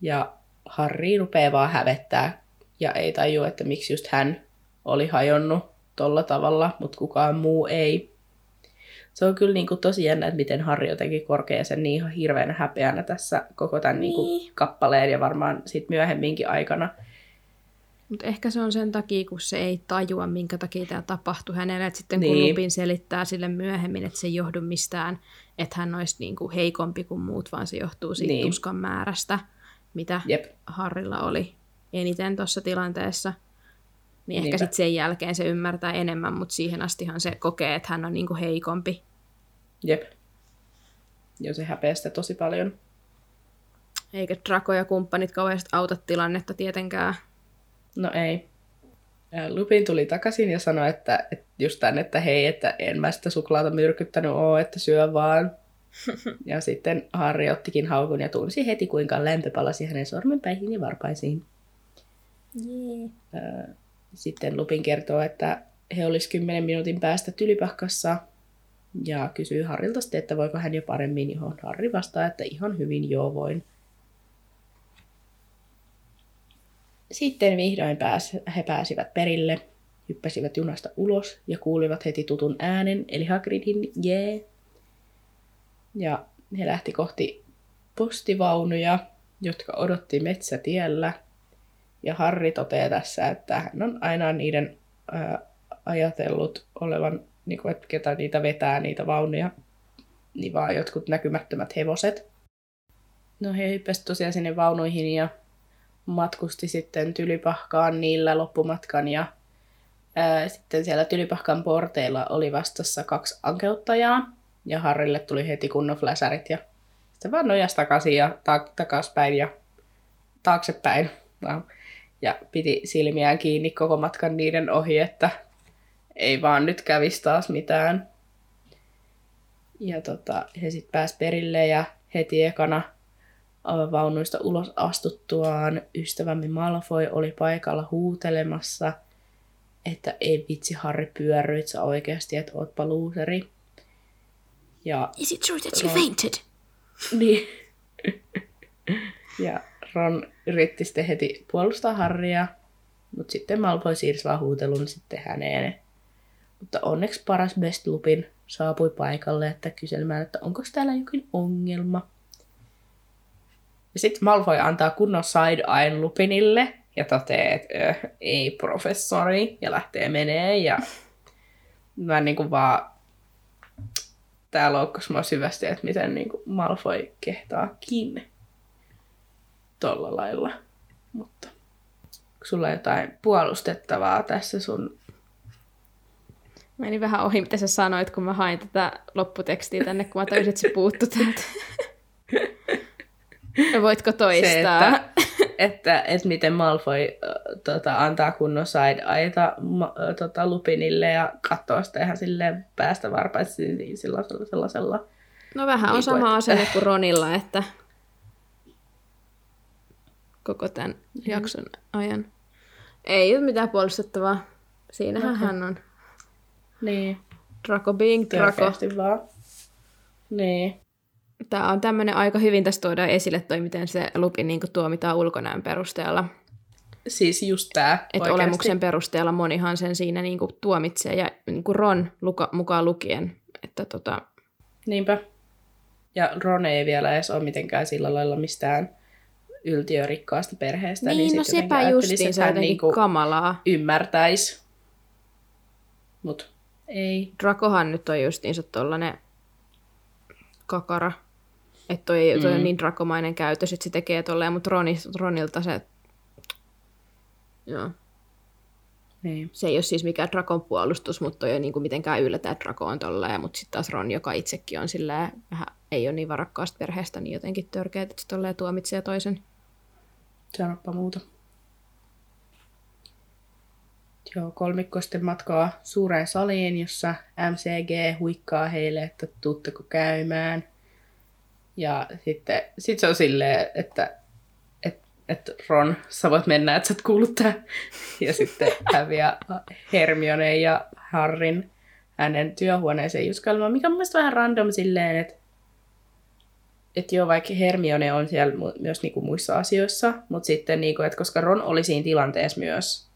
Ja Harry rupeaa vaan hävettää ja ei tajua, että miksi just hän oli hajonnut tolla tavalla, mutta kukaan muu ei. Se on kyllä niin kuin tosi jännä, että miten Harri jotenkin korkea sen niin ihan hirveän häpeänä tässä koko tämän niin. Niin kuin kappaleen ja varmaan sit myöhemminkin aikana. Mutta ehkä se on sen takia, kun se ei tajua, minkä takia tämä tapahtui hänelle. Et sitten kun Niin. Lupin selittää sille myöhemmin, että se ei johdu mistään, että hän olisi niinku heikompi kuin muut, vaan se johtuu siitä Niin. tuskan määrästä, mitä Jep. Harrilla oli eniten tuossa tilanteessa. Niin ehkä sitten sen jälkeen se ymmärtää enemmän, mutta siihen astihan se kokee, että hän on niinku heikompi. Jep. Joo, se häpeää sitä tosi paljon. Eikä Draco ja kumppanit kauheasti auta tilannetta tietenkään. No ei. Lupin tuli takaisin ja sanoi, että, että just tän, että hei, että en mä sitä suklaata myrkyttänyt oo, että syö vaan. *laughs* ja sitten Harri ottikin haukun ja tunsi heti, kuinka lämpö palasi hänen sormenpäihin ja varpaisiin. Jee. Sitten Lupin kertoo, että he olisi 10 minuutin päästä Tylypahkassa ja kysyy Harrilta sitten, että voiko hän jo paremmin, johon Harri vastaa, että ihan hyvin joo voin. Sitten vihdoin pääs, he pääsivät perille, hyppäsivät junasta ulos ja kuulivat heti tutun äänen, eli Hagridin jee. Yeah. Ja he lähti kohti postivaunuja, jotka odotti metsätiellä. Ja Harri toteaa tässä, että hän on aina niiden ää, ajatellut olevan, niin kuin, että ketä niitä vetää, niitä vaunuja, niin vaan jotkut näkymättömät hevoset. No he hyppäsivät tosiaan sinne vaunuihin ja matkusti sitten Tylypahkaan niillä loppumatkan ja ää, sitten siellä Tylypahkan porteilla oli vastassa kaksi ankeuttajaa ja Harrille tuli heti kunnon fläsärit ja sitten vaan nojas takaisin ja ta- takaspäin ja taaksepäin. Ja piti silmiään kiinni koko matkan niiden ohi, että ei vaan nyt kävisi taas mitään. Ja tota, he sitten pääsi perille ja heti ekana vaunuista ulos astuttuaan ystävämme Malfoy oli paikalla huutelemassa, että ei vitsi Harry pyörryit sä oikeasti, että ootpa luuseri. Ja Is it true that you Ron- fainted? niin. *laughs* ja Ron yritti sitten heti puolustaa Harrya, mutta sitten Malfoy siirsi vaan huutelun sitten häneen. Mutta onneksi paras Best Lupin saapui paikalle, että kyselemään, että onko täällä jokin ongelma. Ja sitten Malfoy antaa kunnon side-eyen Lupinille ja toteaa, että ö, ei professori, ja lähtee menee. Ja *laughs* mä niinku vaan tää loukkasi mua syvästi, että miten niinku Malfoy kehtaa kiinni tolla lailla. Mutta sulla jotain puolustettavaa tässä sun... Meni vähän ohi, mitä sä sanoit, kun mä hain tätä lopputekstiä tänne, kun mä tajusin, että se puuttu täältä. Voitko toistaa? Se, että, että, että miten Malfoy äh, tota, antaa kunnon side-aita ma, äh, tota, Lupinille ja katsoo sitä ihan silleen päästä varpaisesti niin sellaisella, sellaisella. No vähän on Niin sama että- asenne kuin Ronilla, että koko tämän jakson ajan. Ei ole mitään puolustettavaa. Siinähän Okei. hän on. Niin, Draco being Draco. vaan. Niin, Tämä on tämmöinen aika hyvin tässä tuodaan esille toi, miten se Lupin niin tuomitaan ulkonäön perusteella. siis just tää Että olemuksen perusteella monihan sen siinä niin kuin tuomitsee, ja niin kuin Ron luka, mukaan lukien. Että tota, Niinpä. Ja Ron ei vielä edes ole mitenkään sillä lailla mistään yltiörikkaasta perheestä. niin, no sit jotenkin sepä justiin, se jotenkin niinku kamalaa. ymmärtäisi. Mut ei. Drakohan nyt on justiinsa tollanen kakara. Että toi, ei- toi Mm. on niin drakomainen käytös, että se tekee tolleen, mutta Ronis, Ronilta se... Joo. Niin. Se ei ole siis mikään Drakon puolustus, mutta toi ei ole niinku mitenkään yllätä, että Drako on tolleen. Mutta sitten taas Ron, joka itsekin on silleen, vähän ei ole niin varakkaasta perheestä, niin jotenkin törkeä, että se tolleen tuomitsee toisen. Sanoppa muuta. Joo, kolmikko sitten matkaa suureen saliin, jossa MCG huikkaa heille, että tuutteko käymään. Ja sitten sit se on silleen, että et, et Ron, sä voit mennä, että sä oot kuullut tää. *laughs* Ja sitten häviää Hermione ja Harrin hänen työhuoneeseen just kalmaan, mikä on mun mielestä vähän random silleen, että että joo, vaikka Hermione on siellä myös niinku muissa asioissa, mutta sitten, niinku, että koska Ron oli siinä tilanteessa myös,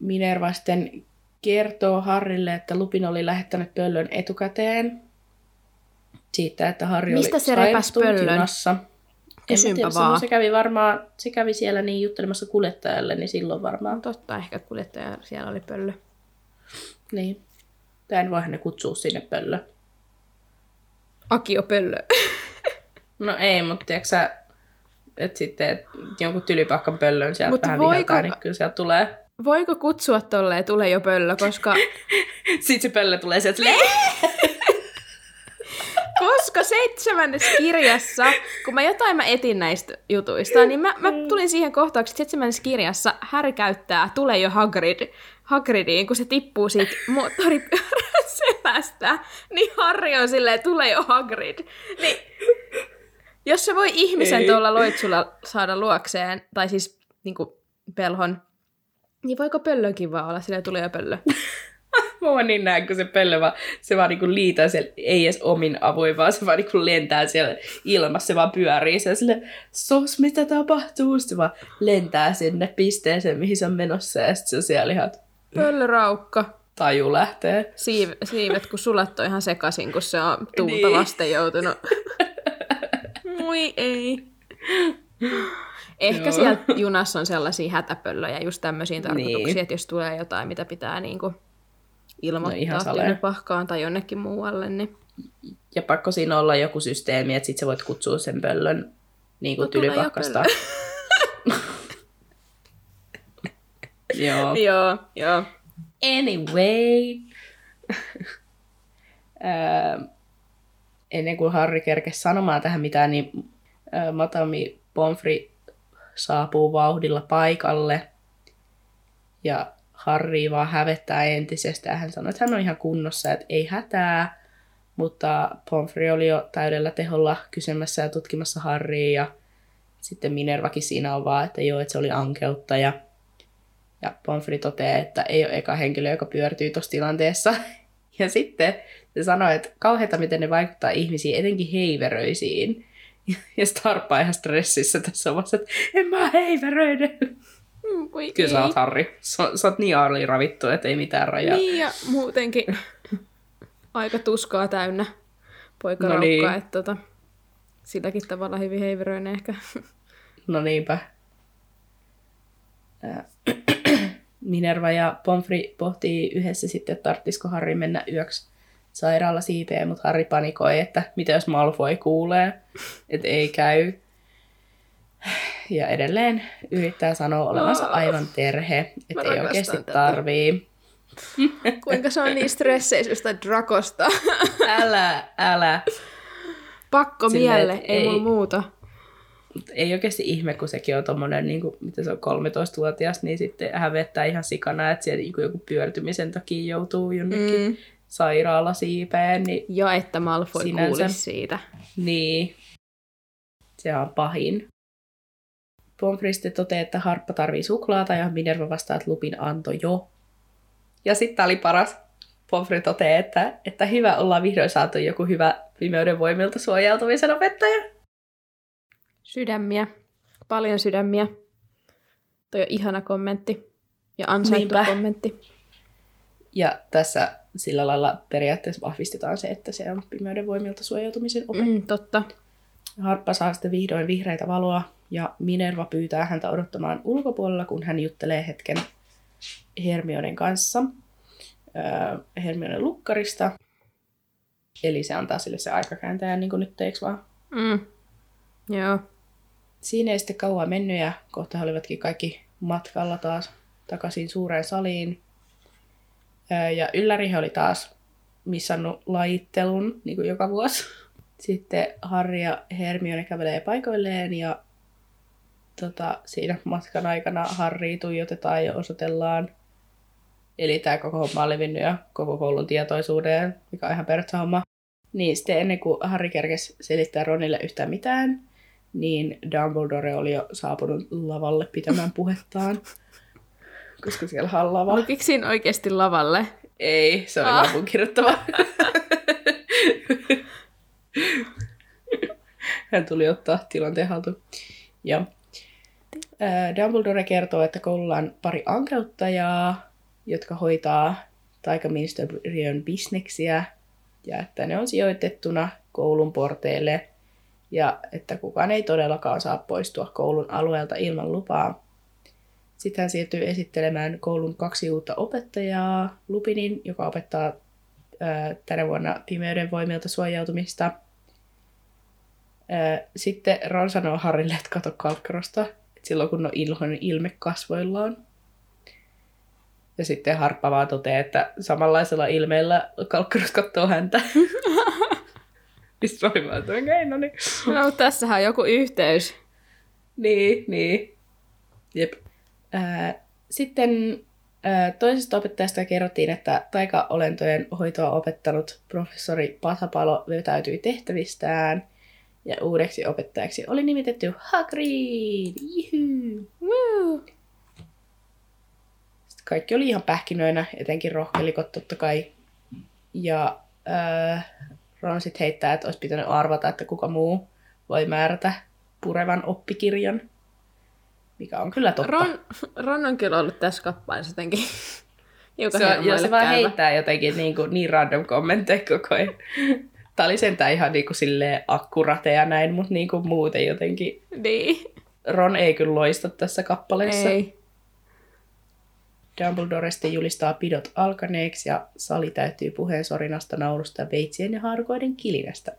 Minerva sitten kertoo Harrille, että Lupin oli lähettänyt pöllön etukäteen siitä, että Harri Mistä oli se repäs pöllön? junassa. Kysynpä tiedä, vaan. Se kävi varmaan, se kävi siellä niin juttelemassa kuljettajalle, niin silloin varmaan. Totta, ehkä kuljettaja siellä oli pöllö. Niin. Tai en voihan ne kutsua sinne pöllö. Akio pöllö. No ei, mutta tiedätkö sä, että sitten et jonkun tylipakkan pöllön sieltä Mut vähän voiko- vihataan, niin kyllä sieltä tulee. Voiko kutsua tolleen, tulee jo pöllö, koska, *laughs* Sitten se pöllö tulee sieltä silleen, *laughs* koska seitsemännessä kirjassa, kun mä jotain mä etin näistä jutuista, niin mä, mä tulin siihen kohtaukseen, että seitsemännessä kirjassa Harry käyttää Tule jo Hagrid, Hagridiin, kun se tippuu siitä moottoripyörän selästä, niin Harry on silleen, tule jo Hagrid. Niin, jos se voi ihmisen Ei. tuolla loitsulla saada luokseen, tai siis niin pelhon, niin voiko pöllönkin vaan olla silleen, tule jo pöllö? *laughs* Mä vaan niin näen, kun se pöllö vaan, se vaan niinku liitää siellä, ei edes omin avuin, vaan se vaan niinku lentää siellä ilmassa, se vaan pyörii siellä sille, sos mitä tapahtuu, se vaan lentää sinne pisteeseen, mihin se on menossa, ja sitten se on siellä ihan Pöllöraukka. taju lähtee. Siiv, siivet, kun sulat on ihan sekaisin, kun se on tuulta Niin. vasten joutunut. *laughs* Moi ei. Ehkä Joo. siellä junassa on sellaisia hätäpöllöjä just tämmöisiin tarkoituksiin, Niin. että jos tulee jotain, mitä pitää niinku ilmoittaa No ihan pahkaan tai jonnekin muualle, niin Ja pakko siinä olla joku systeemi, että sit sä voit kutsua sen pöllön niin kuin No, tylypakkasta. *laughs* Joo. joo, joo. Anyway. *laughs* Ennen kuin Harry kerkesi sanomaan tähän mitään, niin Matami Pomfri saapuu vauhdilla paikalle. Ja Harry vaan hävettää entisestään. Hän sanoi, että hän on ihan kunnossa, että ei hätää. Mutta Pomfrey oli jo täydellä teholla kysymässä ja tutkimassa Harrya. Ja sitten Minervakin siinä on vaan, että joo, että se oli ankeutta. Ja, ja Pomfrey toteaa, että ei ole eka henkilö, joka pyörtyy tuossa tilanteessa. *laughs* Ja sitten se sanoi, että kauheita miten ne vaikuttaa ihmisiin, etenkin heiveröisiin. *laughs* Ja Starpa on ihan stressissä tässä omassa, että en mä heiveröiden. Mm, Voi Kyllä sä oot Harri. Sä, sä oot niin ravittu, että ei mitään rajaa. Niin ja muutenkin *laughs* aika tuskaa täynnä poika No niin. että tota, silläkin tavalla hyvin heiveröinen ehkä. *laughs* No niinpä. *clears throat* Minerva ja Pomfri pohtii yhdessä sitten, että tarttisiko Harri mennä yöksi sairaala siipeen, mutta Harri panikoi, että mitä jos Malfoy kuulee, että ei käy. Ja edelleen yrittää sanoa olevansa aivan terhe, että ei oikeasti tätä. tarvii. Kuinka se on niin stresseisystä Drakosta. Älä, älä. Pakko mielle, ei, ei muuta. Ei oikeasti ihme, kun sekin on tommonen, niin kuin, mitä se on, 13-vuotias, niin sitten hävettää ihan sikana, että siellä niin kuin joku pyörtymisen takia joutuu jonnekin mm. Sairaalasiipeen, niin, Ja että Malfoy Sinänsä. kuulisi siitä. niin se on pahin. Pomfrey sitten toteaa, että Harppa tarvii suklaata ja Minerva vastaa, että Lupin anto jo. Ja sitten oli paras. Pomfrey toteaa, että, että hyvä ollaan vihdoin saatu joku hyvä pimeyden voimilta suojautumisen opettaja. Sydämiä. Paljon sydämiä. Toi on ihana kommentti. Ja ansaittu Niinpä. kommentti. Ja tässä sillä lailla periaatteessa vahvistetaan se, että se on pimeyden voimilta suojautumisen ope. Mm, totta. Harppa saa sitten vihdoin vihreitä valoa ja Minerva pyytää häntä odottamaan ulkopuolella, kun hän juttelee hetken Hermionen kanssa. Öö, Hermionen lukkarista. Eli se antaa sille se aikakääntäjän, niin kuin nyt eikö vaan? Mm. Joo. Siinä ei sitten kauan mennyt ja kohta he olivatkin kaikki matkalla taas takaisin suureen saliin. Ja ylläri oli taas missannut lajittelun, niin kuin joka vuosi. *laughs* Sitten Harry ja Hermione kävelee paikoilleen ja tota, siinä matkan aikana Harry tuijotetaan ja osoitellaan. Eli tämä koko homma on levinnyt ja koko koulun tietoisuuteen, mikä on ihan perusteltu homma. Niin sitten ennen kuin Harry kerkesi selittää Ronille yhtään mitään, niin Dumbledore oli jo saapunut lavalle pitämään *laughs* puhettaan. Koska siellä on lava. Lukiko siinä oikeasti lavalle? Ei, se oli Ah. lopun kirjoittava. Hän tuli ottaa tilanteen haltuun. Ja Dumbledore kertoo, että koululla on pari ankeuttajaa, jotka hoitaa taikaministeriön bisneksiä ja että ne on sijoitettuna koulun porteille ja että kukaan ei todellakaan saa poistua koulun alueelta ilman lupaa. Sitten hän siirtyy esittelemään koulun kaksi uutta opettajaa, Lupinin, joka opettaa ää, tänä vuonna pimeyden voimilta suojautumista. Ää, sitten Ron sanoo Harrille, että kato kalkkarosta, että silloin kun on ilhoinen ilme kasvoillaan. Ja sitten Harppa vaan toteaa, että samanlaisella ilmeellä kalkkaros katsoo häntä. *laughs* Sitten oli vaan, että okei, no niin. No, tässähän on joku yhteys. Niin, niin. Jep. Sitten toisesta opettajasta kerrottiin, että taikaolentojen hoitoa opettanut professori Pasapalo vetäytyi tehtävistään ja uudeksi opettajaksi oli nimitetty Hagrid. Woo! Kaikki oli ihan pähkinöinä, etenkin rohkelikot totta kai. Ja ää, Ron sitten heittää, että olisi pitänyt arvata, että kuka muu voi määrätä purevan oppikirjan. Mikä on kyllä totta. Ron, Ron on kyllä ollut tässä kappaleessa jotenkin *laughs* hiukan se, on, ja se vaan heittää jotenkin niin, kuin, niin random kommentteja koko ajan. *laughs* Tämä oli sentään ihan niin kuin silleen akkurateja näin, mutta niin kuin muuten jotenkin. Niin. Ron ei kyllä loista tässä kappaleessa. Ei. Dumbledore sitten julistaa pidot alkaneeksi ja sali täyttyy puheen sorinasta, naurusta, veitsien ja haarukoiden kilinästä.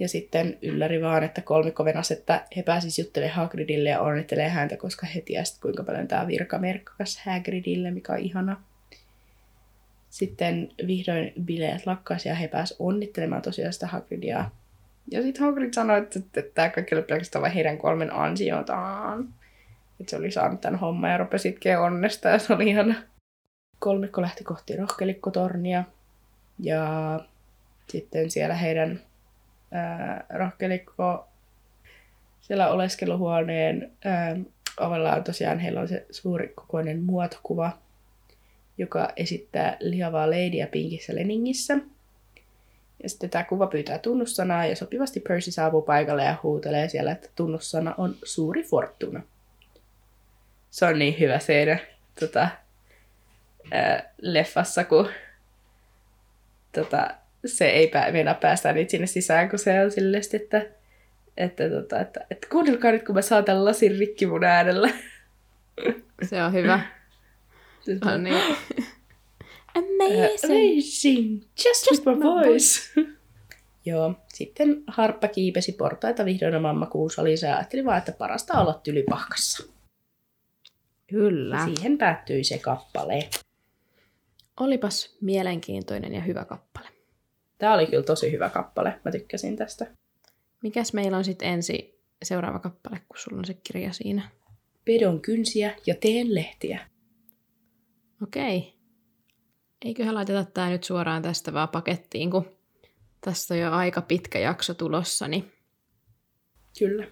Ja sitten ylläri vaan, että kolmikko venasi, että he pääsis juttelemaan Hagridille ja onnittelee häntä, koska he tiesivät, kuinka paljon tämä virka merkkas Hagridille, mikä on ihana. Sitten vihdoin bileet lakkasi ja he pääsivät onnittelemaan tosiaan sitä Hagridia. Ja sitten Hagrid sanoi, että, että tämä kaikki oli pelkästään vain heidän kolmen ansiotaan. Että se oli saanut tämän homman ja rupesi itkeä onnesta ja se oli ihana. Kolmikko lähti kohti rohkelikkotornia ja sitten siellä heidän ää, rohkelikko siellä oleskeluhuoneen ää, ovella on tosiaan heillä on se suuri kokoinen muotokuva, joka esittää lihavaa leidiä pinkissä leningissä. Ja sitten tämä kuva pyytää tunnussanaa ja sopivasti Percy saapuu paikalle ja huutelee siellä, että tunnussana on suuri fortuna. Se on niin hyvä siinä tota, ää, leffassa, kun tota, se ei pää, meinaa päästä niitä sinne sisään, kun se on silleen, että, että, tota, että, että kuunnelkaa nyt, kun mä saan tämän lasin rikki mun äänellä. Se on hyvä. No niin. Amazing. Amazing! Just with my voice! *laughs* Joo, sitten Harppa kiipesi portaita vihdoin oman makuusaliinsa ja ajatteli vaan, että parasta olla tylypahkassa. Kyllä. Siihen päättyi se kappale. Olipas mielenkiintoinen ja hyvä kappale. Tämä oli kyllä tosi hyvä kappale. Mä tykkäsin tästä. Mikäs meillä on sitten ensi seuraava kappale, kun sulla on se kirja siinä? Pedon kynsiä ja teen lehtiä. Okei. Eiköhän laiteta tämä nyt suoraan tästä vaan pakettiin, kun tästä on jo aika pitkä jakso tulossa, niin Kyllä.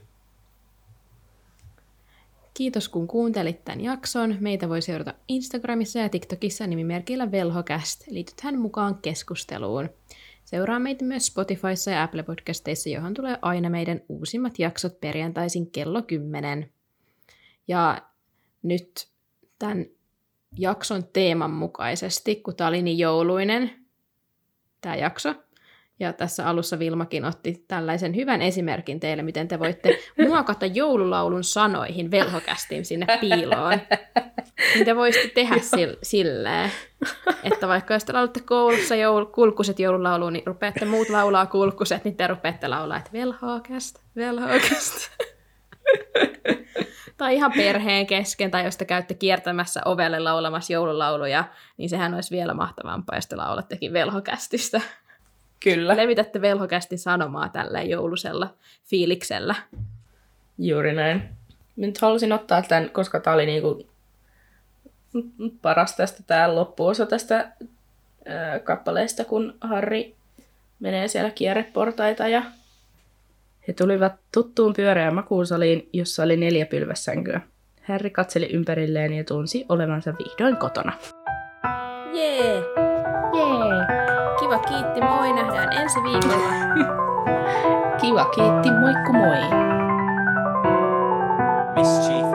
Kiitos kun kuuntelit tämän jakson. Meitä voi seurata Instagramissa ja TikTokissa nimimerkillä Velhocast. Liitythän mukaan keskusteluun. Seuraa meitä myös Spotifyssa ja Apple Podcasteissa, johon tulee aina meidän uusimmat jaksot perjantaisin kello 10. Ja nyt tämän jakson teeman mukaisesti, kun tämä oli niin jouluinen, tämä jakso, ja tässä alussa Vilmakin otti tällaisen hyvän esimerkin teille, miten te voitte muokata joululaulun sanoihin velhokästiin sinne piiloon. *laughs* Te voisitte tehdä *laughs* sil- silleen, että vaikka jos te laulatte koulussa joul- kulkuset joululauluun, niin rupeatte muut laulaa kulkuset, niin te rupeatte laulaa, että velhokäst, velhokäst. tai ihan perheen kesken, tai jos te käytte kiertämässä ovelle laulamassa joululauluja, niin sehän olisi vielä mahtavampaa, jos te laulattekin velhokästistä. Kyllä. Levitätte velhokästi sanomaa tällä joulusella fiiliksellä. Juuri näin. Nyt halusin ottaa tämän, koska tämä oli niinku paras tästä tämä loppuosa tästä ää, kappaleesta, kun Harri menee siellä kierreportaita ja he tulivat tuttuun pyöreään makuusaliin, jossa oli neljä pylvässänkyä. Harry katseli ympärilleen ja tunsi olevansa vihdoin kotona. Jee! Jee! Kiva kiitti, moi! Nähdään ensi viikolla. *laughs* Kiva, kiitti, moikku moi! Mischief